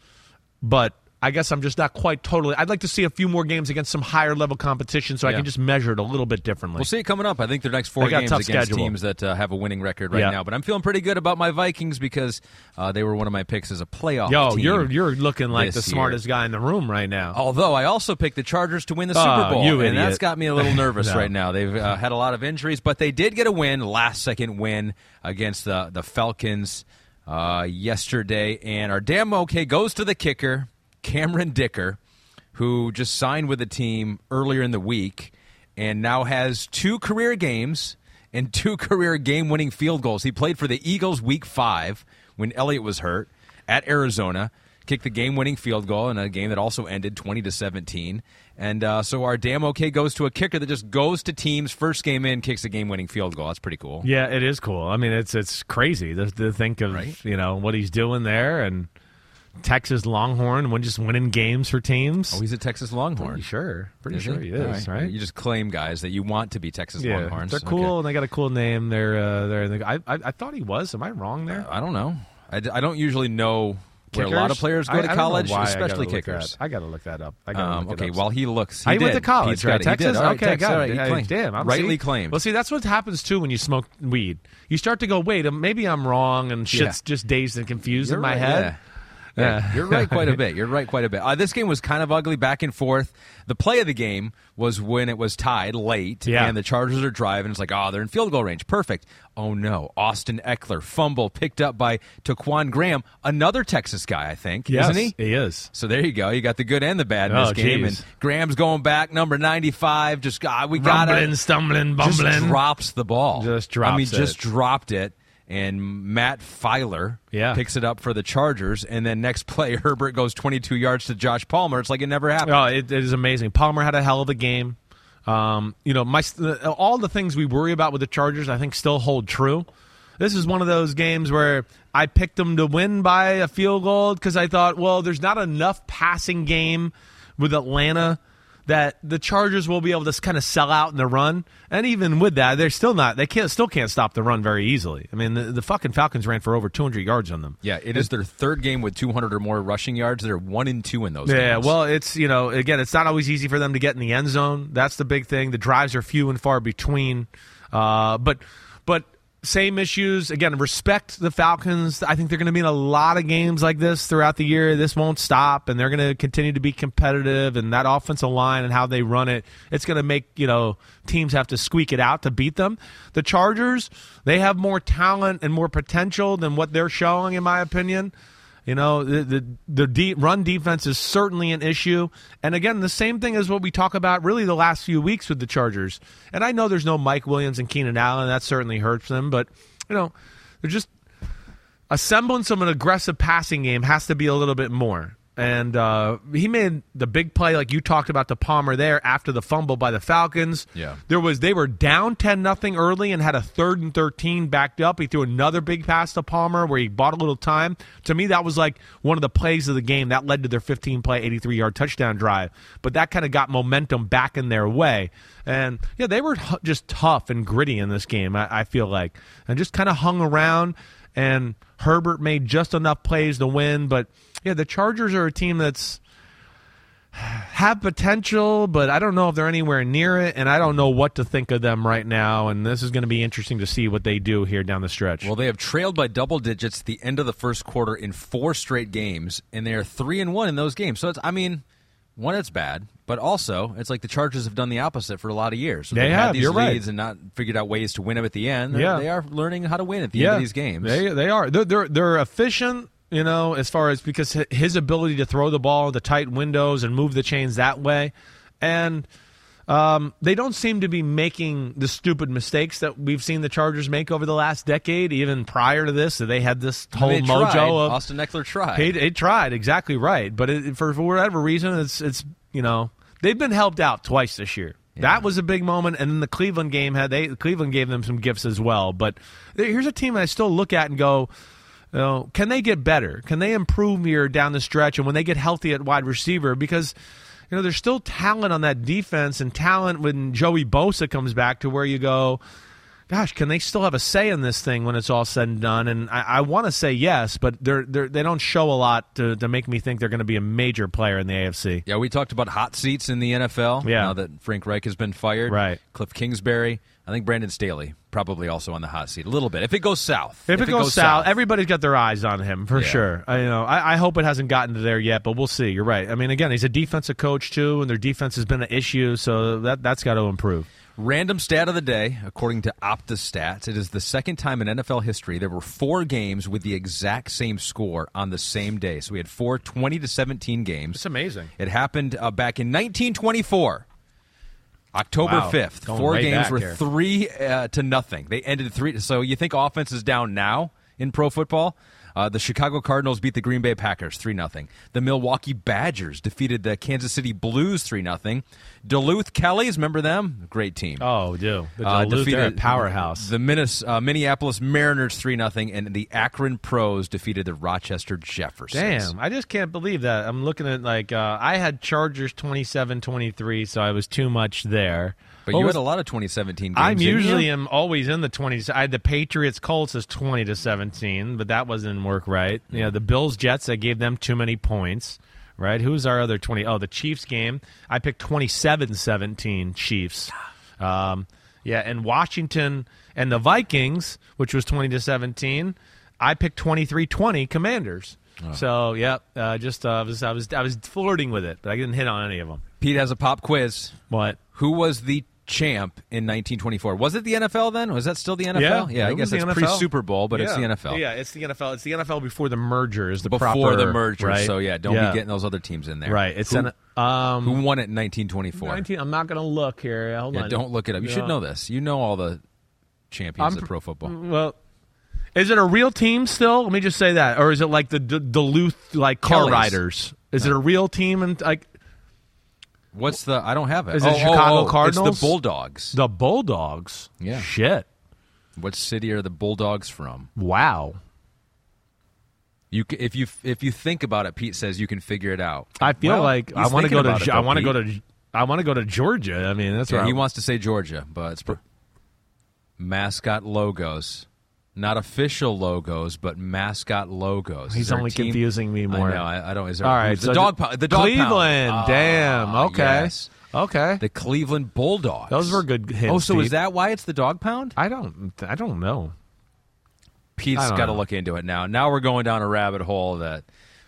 but I guess I'm just not quite totally. I'd like to see a few more games against some higher level competition so yeah. I can just measure it a little bit differently. We'll see it coming up. I think their next four games against schedule. teams that uh, have a winning record right yeah. now. But I'm feeling pretty good about my Vikings because uh, they were one of my picks as a playoff. Yo, you're you're looking like the smartest year. guy in the room right now. Although I also picked the Chargers to win the Super oh, Bowl, and idiot. that's got me a little nervous no. right now. They've uh, had a lot of injuries, but they did get a win, last second win against the the Falcons uh, yesterday, and our damn okay goes to the kicker. Cameron Dicker, who just signed with the team earlier in the week and now has two career games and two career game winning field goals. He played for the Eagles week five when Elliott was hurt at Arizona, kicked the game winning field goal in a game that also ended 20 to 17. And uh, so our damn okay goes to a kicker that just goes to teams first game in, kicks a game winning field goal. That's pretty cool. Yeah, it is cool. I mean, it's it's crazy to, to think of right? you know what he's doing there and Texas Longhorn when just winning games for teams. Oh, he's a Texas Longhorn. Pretty sure. Pretty is sure he, he is, right. right. You just claim guys that you want to be Texas yeah, Longhorns. They're cool okay. and they got a cool name. They're uh, they're. I, I, I thought he was. Am I wrong there? Uh, I don't know. I, I don't usually know Kickers? where a lot of players go to college, especially I kickers. I got to look that up. I um, look okay, while he looks, he, he went to college, right? Texas. Right, okay, Texas, got it. Right, damn, I'm rightly see, claimed. Well, see, that's what happens too when you smoke weed. You start to go, wait, maybe I'm wrong, and shit's yeah. just dazed and confused You're in my right, head. Yeah. Yeah, you're right quite a bit. You're right quite a bit. Uh, this game was kind of ugly, back and forth. The play of the game was when it was tied late, yeah. and the Chargers are driving. It's like, oh, they're in field goal range. Perfect. Oh no, Austin Ekeler, fumble picked up by Ta'Quon Graham, another Texas guy, I think, yes, isn't he? He is. So there you go. You got the good and the bad in oh, this game. Geez. And Graham's going back, number ninety-five. Just ah, we got it. Stumbling, bumbling. Just drops the ball. Just drops. I mean, it. just dropped it and Matt Feiler yeah. picks it up for the Chargers, and then next play Herbert goes 22 yards to Josh Palmer. It's like it never happened. Oh, it, it is amazing. Palmer had a hell of a game. Um, you know, my all the things we worry about with the Chargers, I think, still hold true. This is one of those games where I picked them to win by a field goal because I thought, well, there's not enough passing game with Atlanta that the Chargers will be able to kind of sell out in the run. And even with that, they're still not. They can't still can't stop the run very easily. I mean, the, the fucking Falcons ran for over 200 yards on them. Yeah, it is their third game with 200 or more rushing yards. They're one and two in those. Yeah, games. well, it's you know again, it's not always easy for them to get in the end zone. That's the big thing. The drives are few and far between. Uh, but same issues. Again, respect the Falcons. I think they're going to be in a lot of games like this throughout the year. This won't stop, and they're going to continue to be competitive. And that offensive line and how they run it, it's going to make you know teams have to squeak it out to beat them. The Chargers, they have more talent and more potential than what they're showing, in my opinion. You know, the the, the de- run defense is certainly an issue. And again, the same thing as what we talk about really the last few weeks with the Chargers. And I know there's no Mike Williams and Keenan Allen. That certainly hurts them. But, you know, they're just a semblance of an aggressive passing game has to be a little bit more and uh, he made the big play like you talked about the Palmer there after the fumble by the Falcons. Yeah, there was they were down ten nothing early and had a third and thirteen backed up. He threw another big pass to Palmer where he bought a little time. To me, that was like one of the plays of the game that led to their fifteen play, eighty three yard touchdown drive. But that kind of got momentum back in their way. And yeah, they were just tough and gritty in this game. I, I feel like and just kind of hung around. And Herbert made just enough plays to win, but yeah, the Chargers are a team that's have potential, but I don't know if they're anywhere near it, and I don't know what to think of them right now. And this is going to be interesting to see what they do here down the stretch. Well, they have trailed by double digits at the end of the first quarter in four straight games, and they are three and one in those games. So it's, I mean, one, it's bad, but also it's like the Chargers have done the opposite for a lot of years. So they have had these you're leads right. and not figured out ways to win them at the end. Yeah. they are learning how to win at the yeah. end of these games. They they are. They're they're, they're efficient you know, as far as because his ability to throw the ball, the tight windows, and move the chains that way. And um, they don't seem to be making the stupid mistakes that we've seen the Chargers make over the last decade. Even prior to this, they had this whole mojo tried. of Austin Ekeler tried. He, he tried exactly right, but it, for, for whatever reason, it's it's you know they've been helped out twice this year. That was a big moment, and then the Cleveland game had they Cleveland gave them some gifts as well. But here's a team I still look at and go, you know, can they get better? Can they improve here down the stretch? And when they get healthy at wide receiver, because you know there's still talent on that defense and talent when Joey Bosa comes back to where you go. Gosh, can they still have a say in this thing when it's all said and done? And I, I want to say yes, but they're, they're they don't show a lot to, to make me think they're going to be a major player in the AFC. Yeah, we talked about hot seats in the NFL. Yeah. Now that Frank Reich has been fired. Right. Cliff Kingsbury. I think Brandon Staley probably also on the hot seat a little bit. If it goes south. If, it, goes, south, everybody's got their eyes on him for Yeah. sure. I, you know, I, I hope it hasn't gotten to there yet, but we'll see. You're right. I mean, again, he's a defensive coach too, and their defense has been an issue, so that that's got to improve. Random stat of the day, according to Opta Stats, it is the second time in NFL history there were four games with the exact same score on the same day. So we had four 20 to 17 games. It's amazing. It happened uh, back in 1924. October Wow. 5th. Going Four games were here. 3 uh, to nothing. They ended 3 so you think offense is down now in pro football? Uh, the Chicago Cardinals beat the Green Bay Packers 3 0. The Milwaukee Badgers defeated the Kansas City Blues 3 0. Duluth Kellys, remember them? Great team. Oh, do the Uh, Duluth, defeated powerhouse. The Minnes- uh, Minneapolis Mariners 3 0, and the Akron Pros defeated the Rochester Jeffersons. Damn, I just can't believe that. I'm looking at like uh, I had Chargers 27-23, so I was too much there. But What you was- had a lot of 2017 games. I'm usually am always in the 20s. I had the Patriots Colts as 20 to 17, but that wasn't work right. You know, the Bills Jets, I gave them too many points. Right? Who's our other 20? Oh, the Chiefs game. I picked 27-17 Chiefs. Um, yeah, and Washington and the Vikings, which was 20 to 17, I picked 23-20 Commanders. So, yeah, uh, just uh, I was I was I was flirting with it, but I didn't hit on any of them. Pete has a pop quiz. What? Who was the champ in 1924? Was it the NFL then? Was that still the NFL? Yeah, I it guess it's pre-Super Bowl, but it's the NFL. Yeah, it's the NFL. It's the NFL before the merger is the Before proper the merger, right? so yeah, don't Yeah. be getting those other teams in there. Right. It's who, an um who won it in 1924? 19 I'm not going to look here. Hold Yeah, on. don't look it up. You should know this. You know all the champions I'm of pro football. Well, is it a real team still? Let me just say that, or is it like the D- Duluth like car Kellys. riders? Is it a real team and like What's the? I don't have it. Is it Oh, oh, Chicago oh, Cardinals? It's the Bulldogs. the Bulldogs? Yeah. Shit. What city are the Bulldogs from? Wow. You, if you if you think about it, Pete says you can figure it out. I feel Well, like I want to go to it, I want to go to I want to go to Georgia. I mean, that's Yeah, where he wants to say Georgia, but it's mascot logos, not official logos, but mascot logos. He's Is there a only team- confusing me more. I know. I, I don't. Is there, All right, so the dog pound. The dog Cleveland. Pound. Damn. Ah, Okay. yes. Okay. The Cleveland Bulldogs. Those were good hints. Oh, so Pete. is that why it's the dog pound? I don't. I don't know. Pete's got to look into it now. Now we're going down a rabbit hole that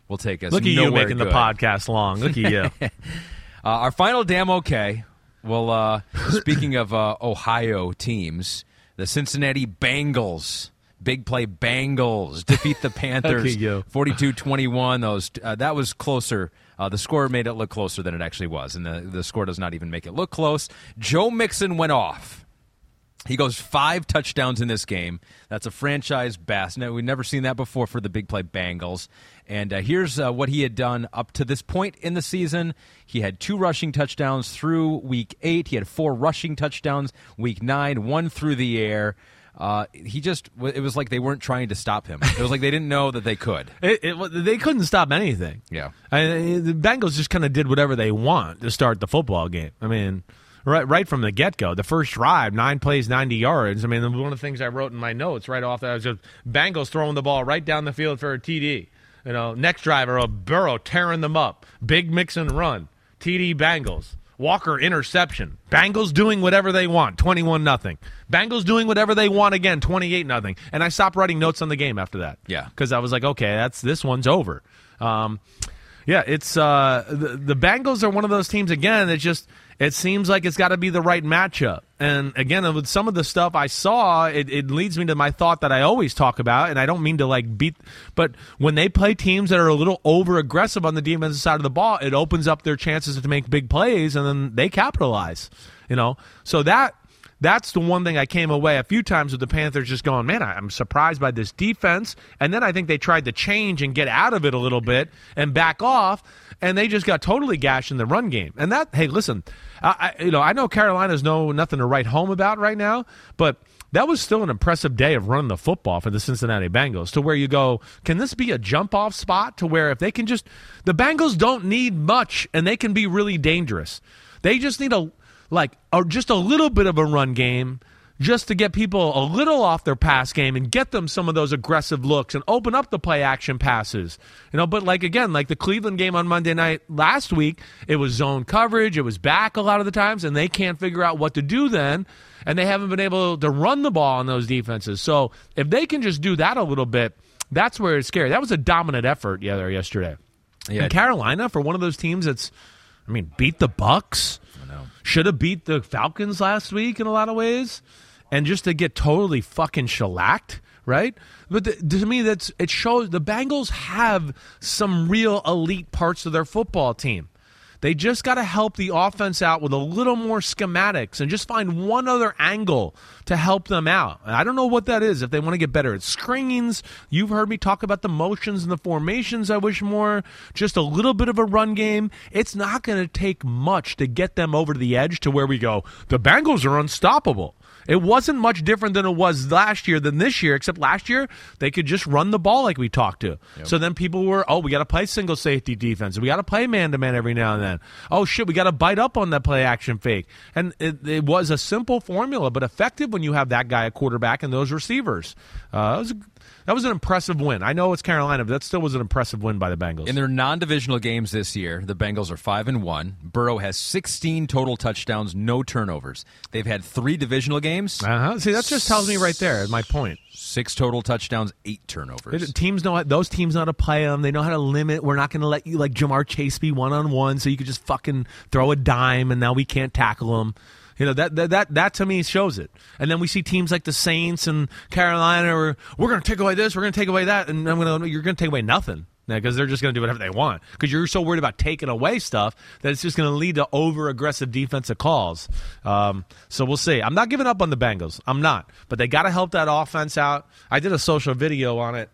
will take us. Look at you making the podcast long. Look at you. Uh, our final damn okay. Well, uh, speaking of uh, Ohio teams, the Cincinnati Bengals, big play Bengals defeat the Panthers you. 42-21. Those uh, that was closer. Uh, the score made it look closer than it actually was, and the, the score does not even make it look close. Joe Mixon went off. He goes five touchdowns in this game. That's a franchise best. No, we've never seen that before for the big play Bengals. And uh, here's uh, what he had done up to this point in the season. He had two rushing touchdowns through week eight. He had four rushing touchdowns week nine, one through the air. Uh, he just, it was like they weren't trying to stop him. It was like they didn't know that they could. It, it, they couldn't stop anything. Yeah. I the Bengals just kind of did whatever they want to start the football game. I mean, right right from the get go, the first drive, nine plays, ninety yards. I mean, one of the things I wrote in my notes right off that was just Bengals throwing the ball right down the field for a TD. You know, next driver, a Burrow tearing them up, big Mixon run, TD Bengals. Walker interception. Bengals doing whatever they want, 21 nothing. Bengals doing whatever they want again, 28 nothing. And I stopped writing notes on the game after that. Yeah. Cuz I was like, okay, that's this one's over. Um, yeah, it's uh, the, the Bengals are one of those teams again that just it seems like it's got to be the right matchup. And again, with some of the stuff I saw, it, it leads me to my thought that I always talk about, and I don't mean to like beat, but when they play teams that are a little over aggressive on the defensive side of the ball, it opens up their chances to make big plays, and then they capitalize. You know, so that that's the one thing I came away a few times with the Panthers just going, man, I'm surprised by this defense. And then I think they tried to change and get out of it a little bit and back off, and they just got totally gashed in the run game. And that, hey, listen, I, I, you know, I know Carolina's no nothing to write home about right now, but that was still an impressive day of running the football for the Cincinnati Bengals to where you go, can this be a jump off spot to where if they can just, the Bengals don't need much and they can be really dangerous. They just need a like a, just a little bit of a run game just to get people a little off their pass game and get them some of those aggressive looks and open up the play action passes. You know, but like again, like the Cleveland game on Monday night last week, it was zone coverage, it was back a lot of the times and they can't figure out what to do then and they haven't been able to run the ball on those defenses. So, if they can just do that a little bit, that's where it's scary. That was a dominant effort yeah, there yesterday. Yeah. And Carolina for one of those teams that's I mean, beat the Bucks should have beat the Falcons last week in a lot of ways, and just to get totally fucking shellacked, right? But the, to me, that's it shows the Bengals have some real elite parts of their football team. They just got to help the offense out with a little more schematics and just find one other angle to help them out. I don't know what that is if they want to get better at screens. You've heard me talk about the motions and the formations. I wish more. Just a little bit of a run game. It's not going to take much to get them over to the edge to where we go, the Bengals are unstoppable. It wasn't much different than it was last year than this year, except last year they could just run the ball like we talked to. Yep. So then people were, oh, we got to play single safety defense. We got to play man to man every now and then. Oh, shit, we got to bite up on that play action fake. And it, it, was a simple formula, but effective when you have that guy at quarterback and those receivers. Uh, it was that was an impressive win. I know it's Carolina, but that still was an impressive win by the Bengals. In their non-divisional games this year, the Bengals are five and one. Burrow has 16 total touchdowns, no turnovers. They've had three divisional games. Uh-huh. See, that just tells me right there. My point. Six total touchdowns, eight turnovers. It, teams know those teams know how to play them. They know how to limit. We're not going to let you like Ja'Marr Chase be one on one, so you could just fucking throw a dime, and now we can't tackle them. You know that, that that that to me shows it. And then we see teams like the Saints and Carolina, we're going to take away this, we're going to take away that, and I'm going to you're going to take away nothing because they're just going to do whatever they want. Because you're so worried about taking away stuff that it's just going to lead to over aggressive defensive calls. Um, so we'll see. I'm not giving up on the Bengals. I'm not, but they got to help that offense out. I did a social video on it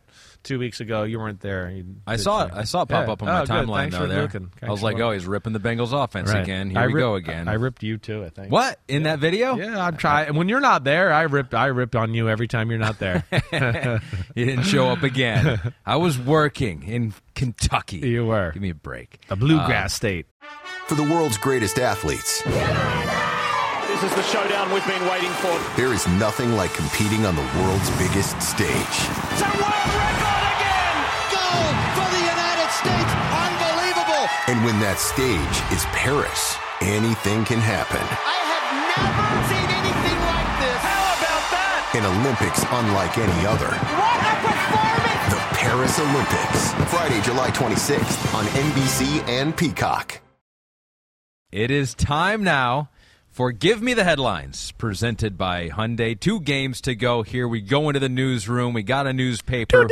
two weeks ago. You weren't there. You I saw it. I saw it pop yeah. up on my oh, timeline though. There, I was like, "Oh, he's ripping the Bengals offense right. again. Here I we ripped, go again." I, I ripped you too. I think. What in yeah. that video? Yeah, I'm trying. When you're not there, I ripped. I ripped on you every time you're not there. you didn't show up again. I was working in Kentucky. You were. Give me a break. A bluegrass uh, state. For the world's greatest athletes. This is the showdown we've been waiting for. There is nothing like competing on the world's biggest stage. And when that stage is Paris, anything can happen. I have never seen anything like this. How about that? An Olympics unlike any other. What a performance! The Paris Olympics, Friday, July 26th on NBC and Peacock. It is time now for Give Me the Headlines, presented by Hyundai. Two games to go. Here we go into the newsroom. We got a newspaper.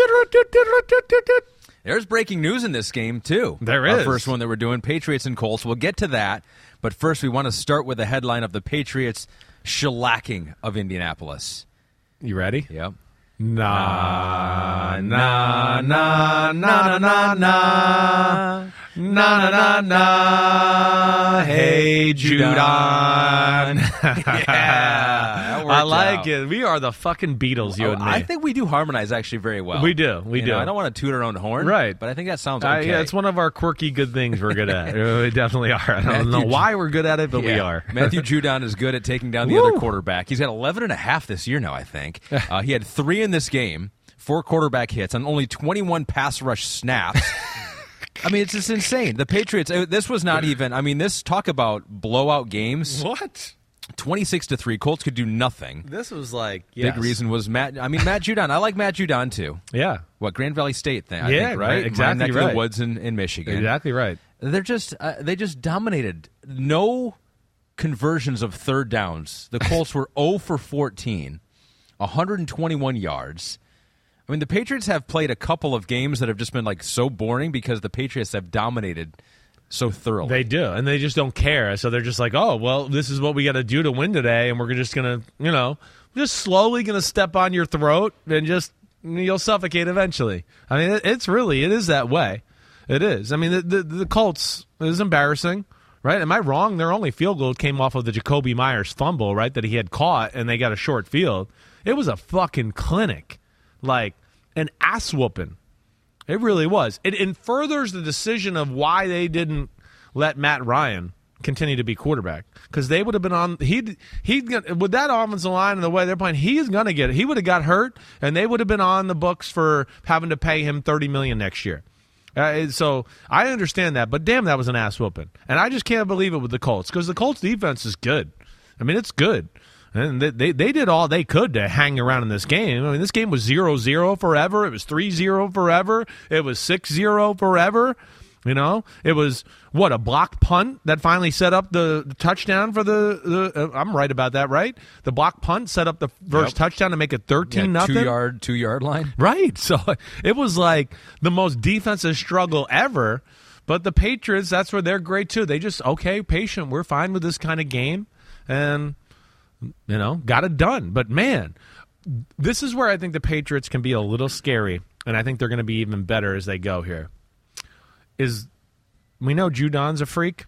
There's breaking news in this game, too. There is. Our first one that we're doing Patriots and Colts. We'll get to that. But first, we want to start with the headline of the Patriots shellacking of Indianapolis. You ready? Yep. Na na na na na na na na na na. na. Hey, Judon. yeah, I like out. it. We are the fucking Beatles, you Oh, and me. I think we do harmonize actually very well. We do, we You do. know, I don't want to toot our own horn, Right. But I think that sounds Uh, okay. yeah, it's one of our quirky good things we're good at. we definitely are. I don't know why we're good at it, but we are. Matthew Judon is good at taking down the Woo. other quarterback. He's got 11 and a half this year now, I think. Uh, he had three in this game, four quarterback hits, and only 21 pass rush snaps. I mean, it's just insane. The Patriots, uh, this was not even, I mean, this talk about blowout games. What? 26 to 3. Colts could do nothing. This was like Big reason was Matt. I mean, Matt Judon. I like Matt Judon too. Yeah, What Grand Valley State thing? I Yeah, think, right? right, exactly My neck of right. the woods in, in Michigan. exactly right. They're just uh, they just dominated. No conversions of third downs. The Colts were 0 for 14, 121 yards. I mean, the Patriots have played a couple of games that have just been like so boring because the Patriots have dominated so thoroughly. They do, and they just don't care. So they're just like, oh, well, this is what we got to do to win today, and we're just gonna, you know, just slowly gonna step on your throat and just you'll suffocate eventually. I mean, it's really it is that way. It is. I mean, the the, the Colts is embarrassing. Right? Am I wrong? Their only field goal came off of the Jakobi Meyers fumble, right? That he had caught, and they got a short field. It was a fucking clinic, like an ass whooping. It really was. It, it furthers the decision of why they didn't let Matt Ryan continue to be quarterback because they would have been on. He'd he'd with that offensive line and the way they're playing, he's going to get it. He would have got hurt, and they would have been on the books for having to pay him thirty million next year. Uh, so I understand that, but damn, that was an ass whooping, and I just can't believe it with the Colts because the Colts defense is good. I mean, it's good. And they, they, they did all they could to hang around in this game. I mean, this game was 0 0 forever. It was 3 0 forever. It was 6 0 forever. You know, it was what a blocked punt that finally set up the, the touchdown for the. the uh, I'm right about that, right? The block punt set up the first Yep. touchdown to make it thirteen Yeah, nothing. two yard, two yard line. Right. So it was like the most defensive struggle ever. But the Patriots, that's where they're great too. They just okay, patient. We're fine with this kind of game, and you know, got it done. But man, this is where I think the Patriots can be a little scary, and I think they're going to be even better as they go here. Is we know Judon's a freak,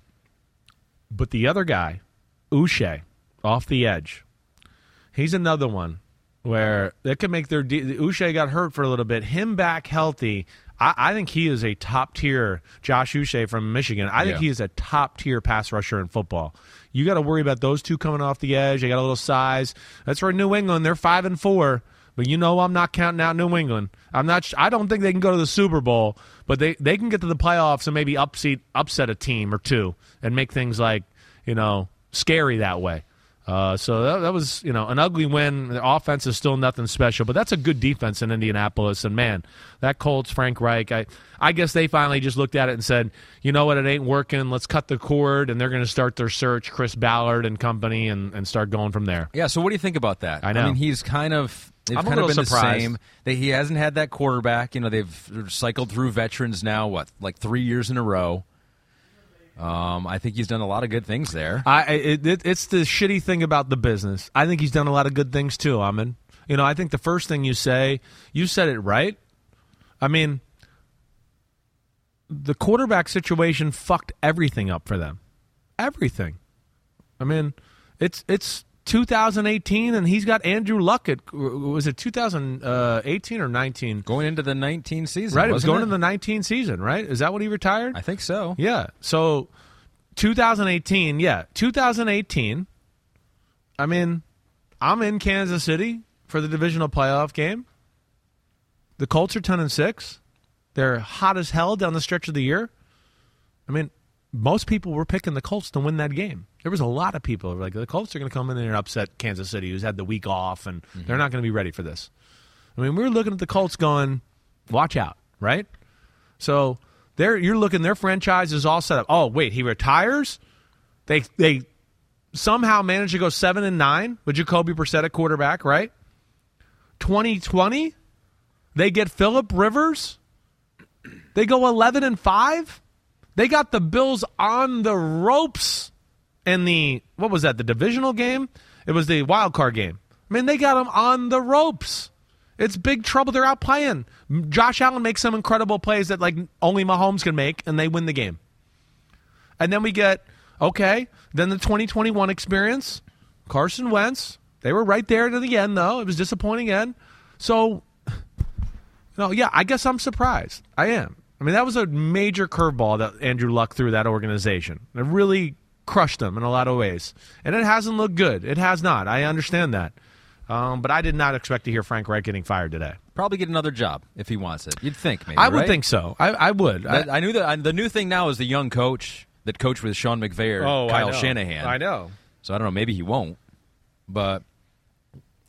but the other guy, Uche, off the edge, he's another one where they could make their. De- Uche got hurt for a little bit. Him back healthy. I, I think he is a top tier Josh Uche from Michigan. I think Yeah. he is a top tier pass rusher in football. You got to worry about those two coming off the edge. They got a little size. That's where New England. They're five and four. But you know I'm not counting out New England. I'm not. I don't think they can go to the Super Bowl, but they, they can get to the playoffs and maybe upset upset a team or two and make things like you know scary that way. Uh, so that, that was you know an ugly win. The offense is still nothing special, but that's a good defense in Indianapolis. And man, that Colts Frank Reich, I I guess they finally just looked at it and said, you know what, it ain't working. Let's cut the cord, and they're going to start their search, Chris Ballard and company, and, and start going from there. Yeah. So what do you think about that? I know. I mean, he's kind of. They've I'm kind of been surprised. the same. They, he hasn't had that quarterback. You know, they've cycled through veterans now. What, like three years in a row. Um, I think he's done a lot of good things there. I it, it, it's the shitty thing about the business. I think he's done a lot of good things too, Amin. You know, I think the first thing you say, you said it right. I mean, the quarterback situation fucked everything up for them. Everything. I mean, it's it's 2018 and he's got Andrew Luck at was it 2018 or 19? Going into the 19 season, Right, it was going into the 19 season, right? Is that when he retired? I think so. Yeah. So 2018, yeah. 2018. I mean, I'm in Kansas City for the divisional playoff game. The Colts are 10 and 6. They're hot as hell down the stretch of the year. I mean, most people were picking the Colts to win that game. There was a lot of people who were like the Colts are going to come in there and upset Kansas City, who's had the week off, and mm-hmm. they're not going to be ready for this. I mean, we were looking at the Colts going, watch out, right? So they're you're looking their franchise is all set up. Oh wait, he retires. They they somehow managed to go seven and nine with Jacoby Brissett at quarterback, right? 2020, they get Philip Rivers. They go 11 and five. They got the Bills on the ropes in the what was that? The divisional game? It was the wild card game. I mean, they got them on the ropes. It's big trouble. They're out playing. Josh Allen makes some incredible plays that like only Mahomes can make, and they win the game. And then we get okay. Then the 2021 experience, Carson Wentz. They were right there to the end, though. It was disappointing end. So, no, yeah, I guess I'm surprised. I am. I mean, that was a major curveball that Andrew Luck threw that organization. It really crushed them in a lot of ways, and it hasn't looked good. It has not. I understand that. Um, but I did not expect to hear Frank Reich getting fired today. Probably get another job if he wants it. You'd think, maybe. I would right? think so. I, I would. That- I, I, knew that. I, the new thing now is the young coach that coached with Sean McVay or Oh, Kyle know. Shanahan. I know. So I don't know. Maybe he won't, but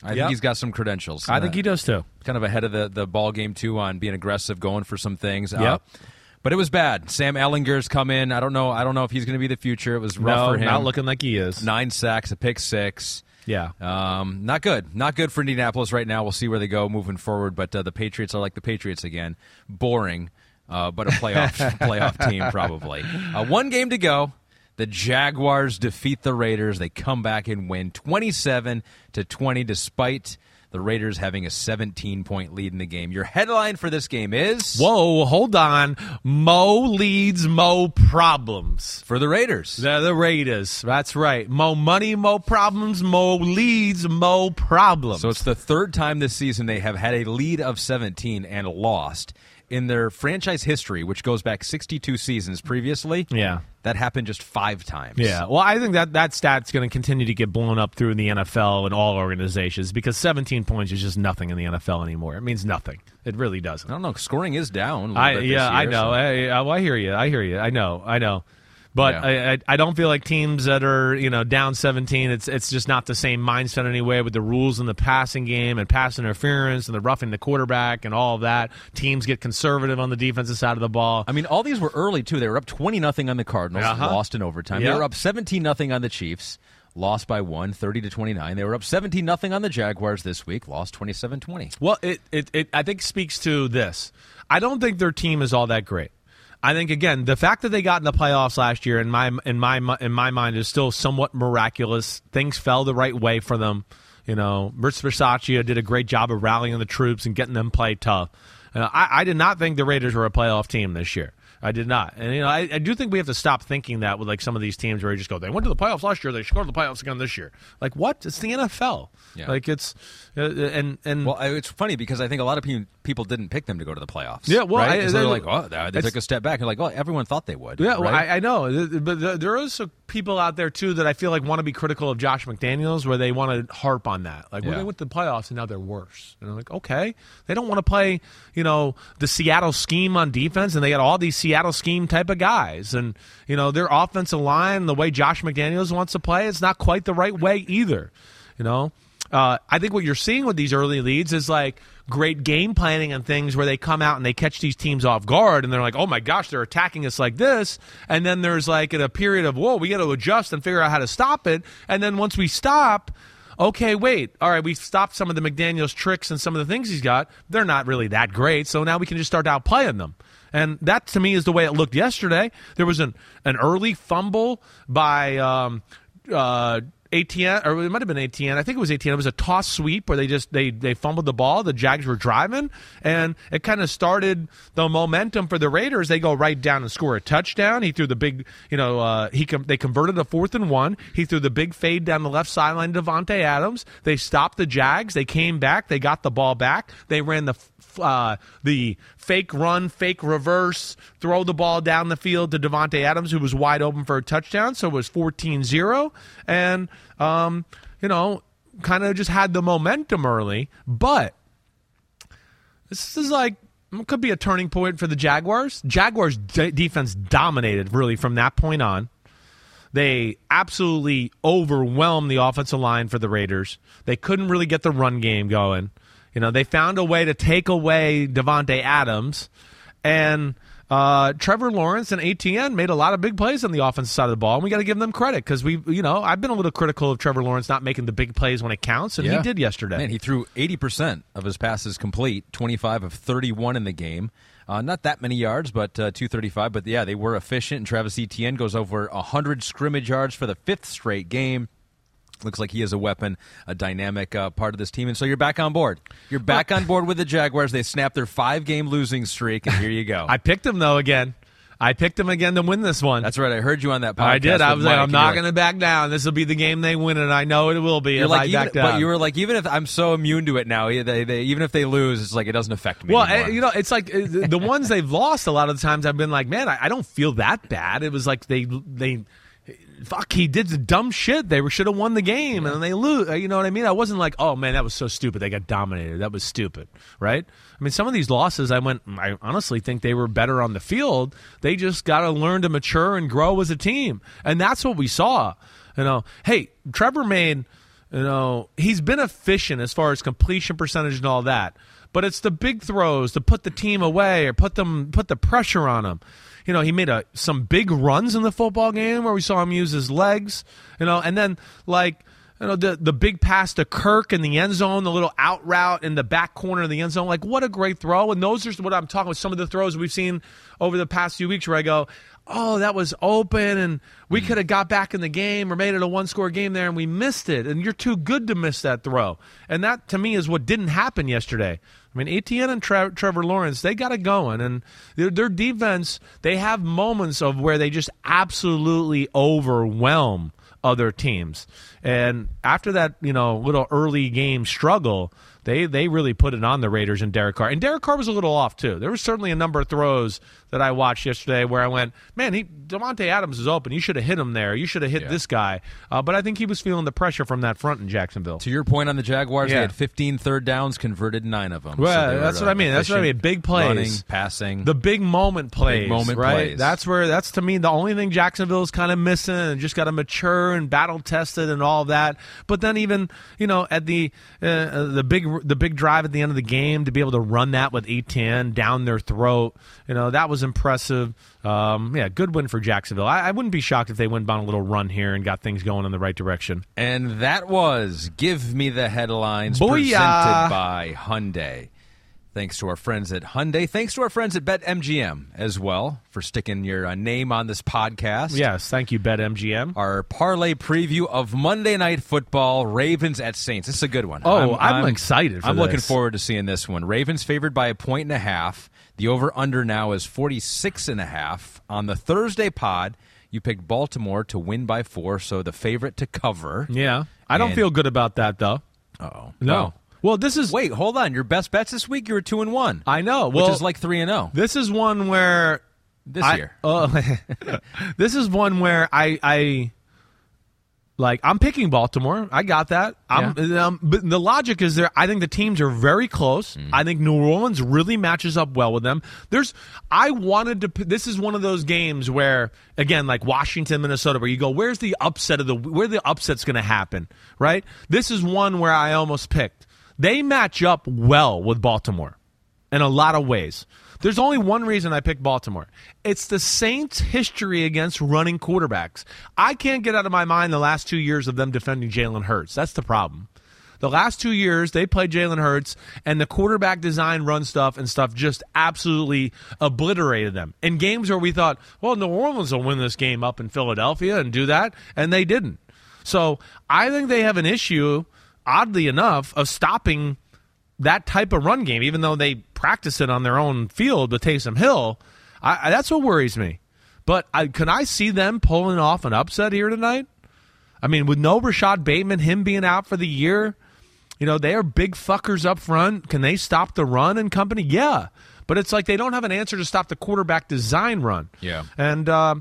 I Yep. think he's got some credentials. I think he does too. Kind of ahead of the the ball game too on being aggressive, going for some things. Uh, But it was bad. Sam Ehlinger's come in. I don't know. I don't know if he's going to be the future. It was rough No, for him. not looking like he is. Nine sacks, a pick six. Yeah. Um, not good. Not good for Indianapolis right now. We'll see where they go moving forward. But uh, the Patriots are like the Patriots again. Boring, uh, but a playoff playoff team probably. Uh, one game to go. The Jaguars defeat the Raiders. They come back and win 27 to 20 despite the Raiders having a 17 point lead in the game. Your headline for this game is Whoa, hold on. Mo leads, Mo problems. For the Raiders. They're the Raiders. That's right. Mo money, Mo problems. Mo leads, Mo problems. So it's the third time this season they have had a lead of 17 and lost. In their franchise history, which goes back 62 seasons previously, Yeah. that happened just five times. Yeah, well, I think that that stat's going to continue to get blown up through the NFL and all organizations because 17 points is just nothing in the NFL anymore. It means nothing. It really doesn't. I don't know. Scoring is down. a little I bit this yeah, I know. so- I, I, well, I hear you. I hear you. I know. I know. But Yeah. I, I I don't feel like teams that are you know down 17. It's it's just not the same mindset anyway with the rules in the passing game and pass interference and the roughing the quarterback and all of that. Teams get conservative on the defensive side of the ball. I mean, all these were early too. They were up twenty nothing on the Cardinals, Uh-huh. lost in overtime. Yep. They were up seventeen nothing on the Chiefs, lost by one, 30 to twenty nine. They were up seventeen nothing on the Jaguars this week, lost 27-20. Well, it, it, it I think speaks to this. I don't think their team is all that great. I think again the fact that they got in the playoffs last year in my in my in my mind is still somewhat miraculous. Things fell the right way for them. You know, Rich Bisaccia did a great job of rallying the troops and getting them play tough. Uh, I, I did not think the Raiders were a playoff team this year. I did not, and you know, I, I do think we have to stop thinking that with like some of these teams where you just go, they went to the playoffs last year, they scored the playoffs again this year. Like what? It's the NFL. Yeah. Like it's uh, and and Well, I- it's funny because I think a lot of pe- people didn't pick them to go to the playoffs. Yeah, well, right? I- they're they- like, oh, they, took a step back. They're like, well, everyone thought they would. Yeah, well. I, I know, but there are also people out there too that I feel like want to be critical of Josh McDaniels, where they want to harp on that. Like, well, they went to the playoffs and now they're worse. And I'm like, okay, they don't want to play, you know, the Seattle scheme on defense, and they got all these Seattle scheme type of guys, and you know, their offensive line, the way Josh McDaniels wants to play, it's not quite the right way either. You know, uh, I think what you're seeing with these early leads is like great game planning and things where they come out and they catch these teams off guard and they're like, oh my gosh, they're attacking us like this. And then there's like a period of, whoa, we got to adjust and figure out how to stop it. And then once we stop, okay, wait, all right, we've stopped some of the McDaniels tricks and some of the things he's got. They're not really that great. So now we can just start outplaying them. And that to me is the way it looked yesterday. There was an, an early fumble by um, uh, Etienne, or it might have been Etienne. I think it was Etienne. It was a toss sweep where they just they they fumbled the ball. The Jags were driving, and it kind of started the momentum for the Raiders. They go right down and score a touchdown. He threw the big, you know, uh, he com- they converted a fourth and one. He threw the big fade down the left sideline. to Davante Adams. They stopped the Jags. They came back. They got the ball back. They ran the uh, the fake run, fake reverse, throw the ball down the field to Davante Adams, who was wide open for a touchdown. So it was 14 0. And, um, you know, kind of just had the momentum early. But this is like, could be a turning point for the Jaguars. Jaguars' de- defense dominated really from that point on. They absolutely overwhelmed the offensive line for the Raiders. They couldn't really get the run game going. You know, they found a way to take away Davante Adams, and uh, Trevor Lawrence and Etienne made a lot of big plays on the offensive side of the ball, and we got to give them credit because we, you know, I've been a little critical of Trevor Lawrence not making the big plays when it counts, and Yeah. he did yesterday. Man, he threw 80% of his passes complete, 25 of 31 in the game. Uh, not that many yards, but uh, 235. But yeah, they were efficient. And Travis Etienne goes over 100 scrimmage yards for the fifth straight game. Looks like he is a weapon, a dynamic uh, part of this team. And so you're back on board. You're back on board with the Jaguars. They snapped their five game losing streak, and here you go. I picked him though again. I picked him again to win this one. That's right. I heard you on that podcast. I did. I was like, Mike, I'm not going to back down. This will be the game they win, and I know it will be You're if like, I even, back down. but you were like, even if I'm so immune to it now, they, they, even if they lose, it's like it doesn't affect me. Well, anymore. eh, you know, it's like the the ones they've lost. A lot of the times, I've been like, man, I, I don't feel that bad. It was like they they. Fuck, he did the dumb shit. They should have won the game, and then they lose. Uh, you know what I mean? I wasn't like, oh man, that was so stupid. They got dominated. That was stupid, right? I mean, some of these losses, I went. I honestly think they were better on the field. They just got to learn to mature and grow as a team, and that's what we saw. You know, hey, Trevor made. You know, he's been efficient as far as completion percentage and all that. But but it's the big throws to put the team away or put them put the pressure on them. You know, he made a some big runs in the football game where we saw him use his legs. You know, and then like you know the the big pass to Kirk in the end zone, the little out route in the back corner of the end zone. Like what a great throw! And those are what I'm talking about. Some of the throws we've seen over the past few weeks where I go, oh, that was open, and we mm-hmm. could have got back in the game or made it a one score game there, and we missed it. And you're too good to miss that throw. And that to me is what didn't happen yesterday. I mean, Etienne and Tre- Trevor Lawrence, they got it going, and their, their defense, they have moments of where they just absolutely overwhelm other teams. And after that, you know, little early game struggle, they they really put it on the Raiders and Derek Carr. And Derek Carr was a little off too. There was certainly a number of throws that I watched yesterday where I went, man, he Davante Adams is open. You should have hit him there. You should have hit Yeah. this guy. Uh, but I think he was feeling the pressure from that front in Jacksonville. To your point on the Jaguars, Yeah. they had 15 third downs, converted nine of them. So Well, were, that's what uh, I mean. That's what I mean. Big plays, running, passing. the big moment plays, Big moment right? plays. That's where that's to me the only thing Jacksonville's kind of missing, and just got to mature and battle tested and all that. But then even you know at the uh, uh, the big the big drive at the end of the game to be able to run that with Etienne down their throat, you know that was impressive. Um, yeah, good win for Jacksonville. I, I wouldn't be shocked if they went on a little run here and got things going in the right direction. And that was Give Me the Headlines Booyah! presented by Hyundai. Thanks to our friends at Hyundai. Thanks to our friends at BetMGM as well for sticking your uh, name on this podcast. Yes, thank you, BetMGM. Our parlay preview of Monday Night Football, Ravens at Saints. This is a good one. Oh, I'm excited for I'm looking this. forward to seeing this one. Ravens favored by a point and a half. The over-under now is 46 and a half. On the Thursday pod, you picked Baltimore to win by four, so the favorite to cover. Yeah, I don't And- feel good about that though. Oh No. Well, this is wait. Hold on. Your best bets this week. You were two and one. I know. which Well, is like three and zero This is one where this I- year. Oh, this is one where I, I like. I'm picking Baltimore. I got that. I'm, um, but the logic is there. I think the teams are very close. Mm. I think New Orleans really matches up well with them. There's. I wanted to. This is one of those games where, again, like Washington, Minnesota, where you go, where's the upset of the where the upset's going to happen, right? This is one where I almost picked. They match up well with Baltimore in a lot of ways. There's only one reason I picked Baltimore. It's the Saints' history against running quarterbacks. I can't get out of my mind the last two years of them defending Jalen Hurts. That's the problem. The last two years, they played Jalen Hurts, and the quarterback design run stuff and stuff just absolutely obliterated them. In games where we thought, well, New Orleans will win this game up in Philadelphia and do that, and they didn't. So I think they have an issue, oddly enough, of stopping that type of run game, even though they practice it on their own field with Taysom Hill. I, I, that's what worries me. But I, can I see them pulling off an upset here tonight? I mean, with no Rashod Bateman, him being out for the year, you know, they are big fuckers up front. Can they stop the run and company? Yeah. But it's like they don't have an answer to stop the quarterback design run. Yeah. And, uh,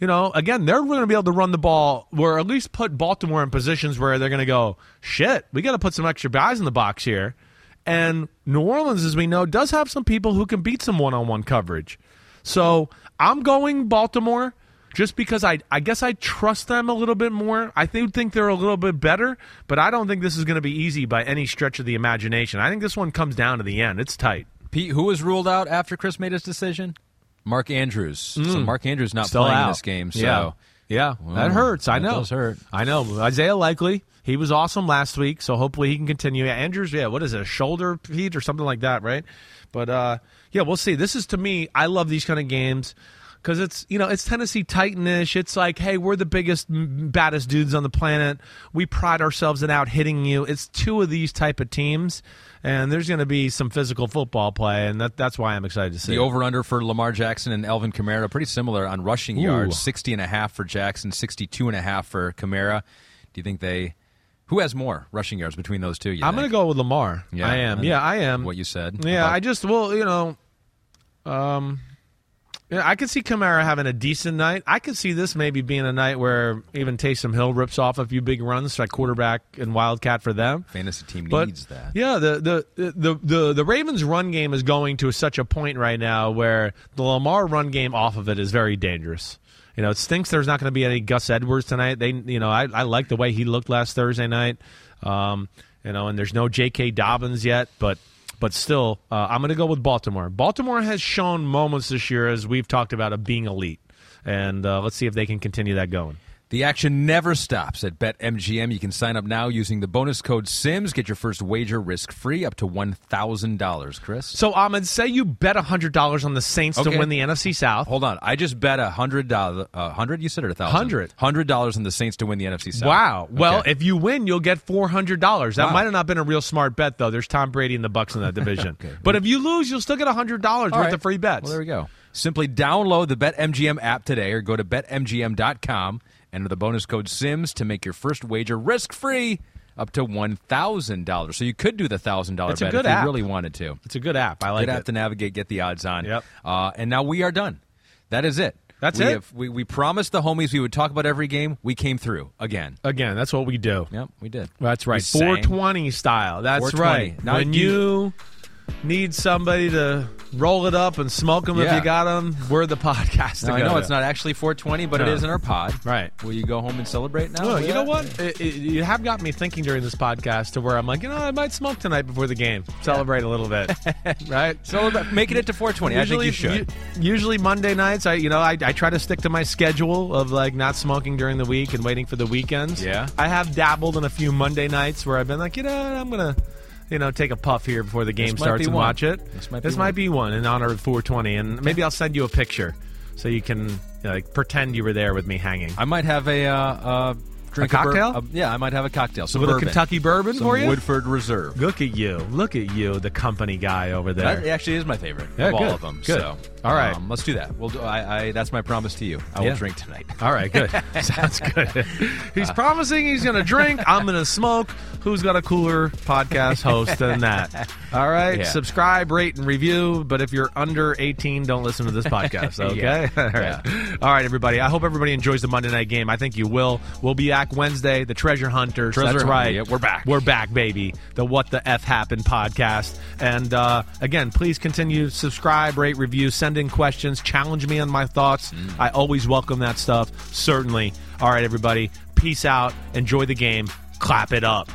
you know, again, they're going to be able to run the ball or at least put Baltimore in positions where they're going to go, shit, we got to put some extra guys in the box here. And New Orleans, as we know, does have some people who can beat some one on one coverage. So I'm going Baltimore just because I, I guess I trust them a little bit more. I think, think they're a little bit better, but I don't think this is going to be easy by any stretch of the imagination. I think this one comes down to the end. It's tight. Pete, who was ruled out after Chris made his decision? Mark Andrews. So Mm. Mark Andrews not Still playing in out. this game. So Yeah. Yeah, Well, that hurts. I that know. does hurt. I know. Isaiah Likely, he was awesome last week, so hopefully he can continue. Yeah, Andrews, yeah, what is it, a shoulder feed or something like that, right? But uh, yeah, we'll see. This is to me, I love these kind of games because it's you know it's Tennessee Titanish. It's like, hey, we're the biggest, baddest dudes on the planet. We pride ourselves in out hitting you. It's two of these type of teams, and there's going to be some physical football play, and that, that's why I'm excited to see. The over under for Lamar Jackson and Alvin Kamara pretty similar on rushing Ooh. yards, 60 and a half for Jackson, 62 and a half for Kamara. Do you think they who has more rushing yards between those two? I'm going to go with Lamar. Yeah, I am. Yeah, I am. What you said. Yeah, about- I just well, you know, um, yeah, I could see Kamara having a decent night. I could see this maybe being a night where even Taysom Hill rips off a few big runs, like quarterback and wildcat for them. fantasy team But needs that. yeah, the, the the the the Ravens run game is going to such a point right now where the Lamar run game off of it is very dangerous. You know, it stinks. There's not going to be any Gus Edwards tonight. They, you know, I I like the way he looked last Thursday night. Um, you know, and there's no J.K. Dobbins yet, but but still, uh, I'm going to go with Baltimore. Baltimore has shown moments this year, as we've talked about, of being elite, and uh, let's see if they can continue that going. The action never stops at BetMGM. You can sign up now using the bonus code SIMS. Get your first wager risk free up to $1,000, Chris. So, Ahmed, say you bet $100 on the Saints Okay. to win the NFC South. Hold on. I just bet a hundred dollars. Uh, hundred? You said it a thousand. Hundred. Hundred dollars on the Saints to win the NFC South. Wow. Well, Okay. if you win, you'll get four hundred dollars. That Wow. might have not been a real smart bet, though. There's Tom Brady and the Bucs in that division. But if you lose, you'll still get hundred dollars All worth right. of free bets. Well, there we go. Simply download the BetMGM app today or go to betmgm.com. Enter the bonus code SIMS to make your first wager risk free up to $1,000. So you could do the $1,000 It's a bet if app. you really wanted to. It's a good app. I like good app it. to navigate, get the odds on. Yep. Uh, and now we are done. That is it. That's we it? Have, we, we promised the homies we would talk about every game. We came through again. Again, that's what we do. Yep, we did. That's right. We sang. 420 style. That's 420. right. Now when you- you need somebody to roll it up and smoke them if you got them, we're the podcast. Now, I know it's not actually 420, but No. it is in our pod. Right. Will you go home and celebrate now? Well, you Yeah. know what? It, it, you have got me thinking during this podcast to where I'm like, you know, I might smoke tonight before the game. Celebrate a little bit, right? So uh, making it to 420. I think you should. u- usually Monday nights, I you know, I, I try to stick to my schedule of like not smoking during the week and waiting for the weekends. Yeah. I have dabbled in a few Monday nights where I've been like, you know, I'm gonna. You know, take a puff here before the game starts and one. watch it. This might be might one. be one in honor of 420, and maybe I'll send you a picture so you can you know, like pretend you were there with me hanging. I might have a uh, uh, drink A bur- cocktail? uh, yeah, I might have a cocktail. Some little. Kentucky bourbon Some for you. Woodford Reserve. Look at you! Look at you, the company guy over there. That actually is my favorite Yeah, of all of them. good. So, All right. um, let's do that. We'll do, I, I, that's my promise to you. I will drink tonight. All right, good. Sounds good. He's promising he's going to drink. I'm going to smoke. Who's got a cooler podcast host than that? All right, Yeah. subscribe, rate, and review. But if you're under 18, don't listen to this podcast. Okay. Yeah. All right. All right, everybody. I hope everybody enjoys the Monday night game. I think you will. We'll be back Wednesday. The Treasure Hunters. Treasure That's Hunter, right. yeah, we're back. We're back, baby. The What the F Happened podcast. And uh, again, please continue subscribe, rate, review, send in questions, challenge me on my thoughts. Mm. I always welcome that stuff. Certainly. All right, everybody. Peace out. Enjoy the game. Clap it up.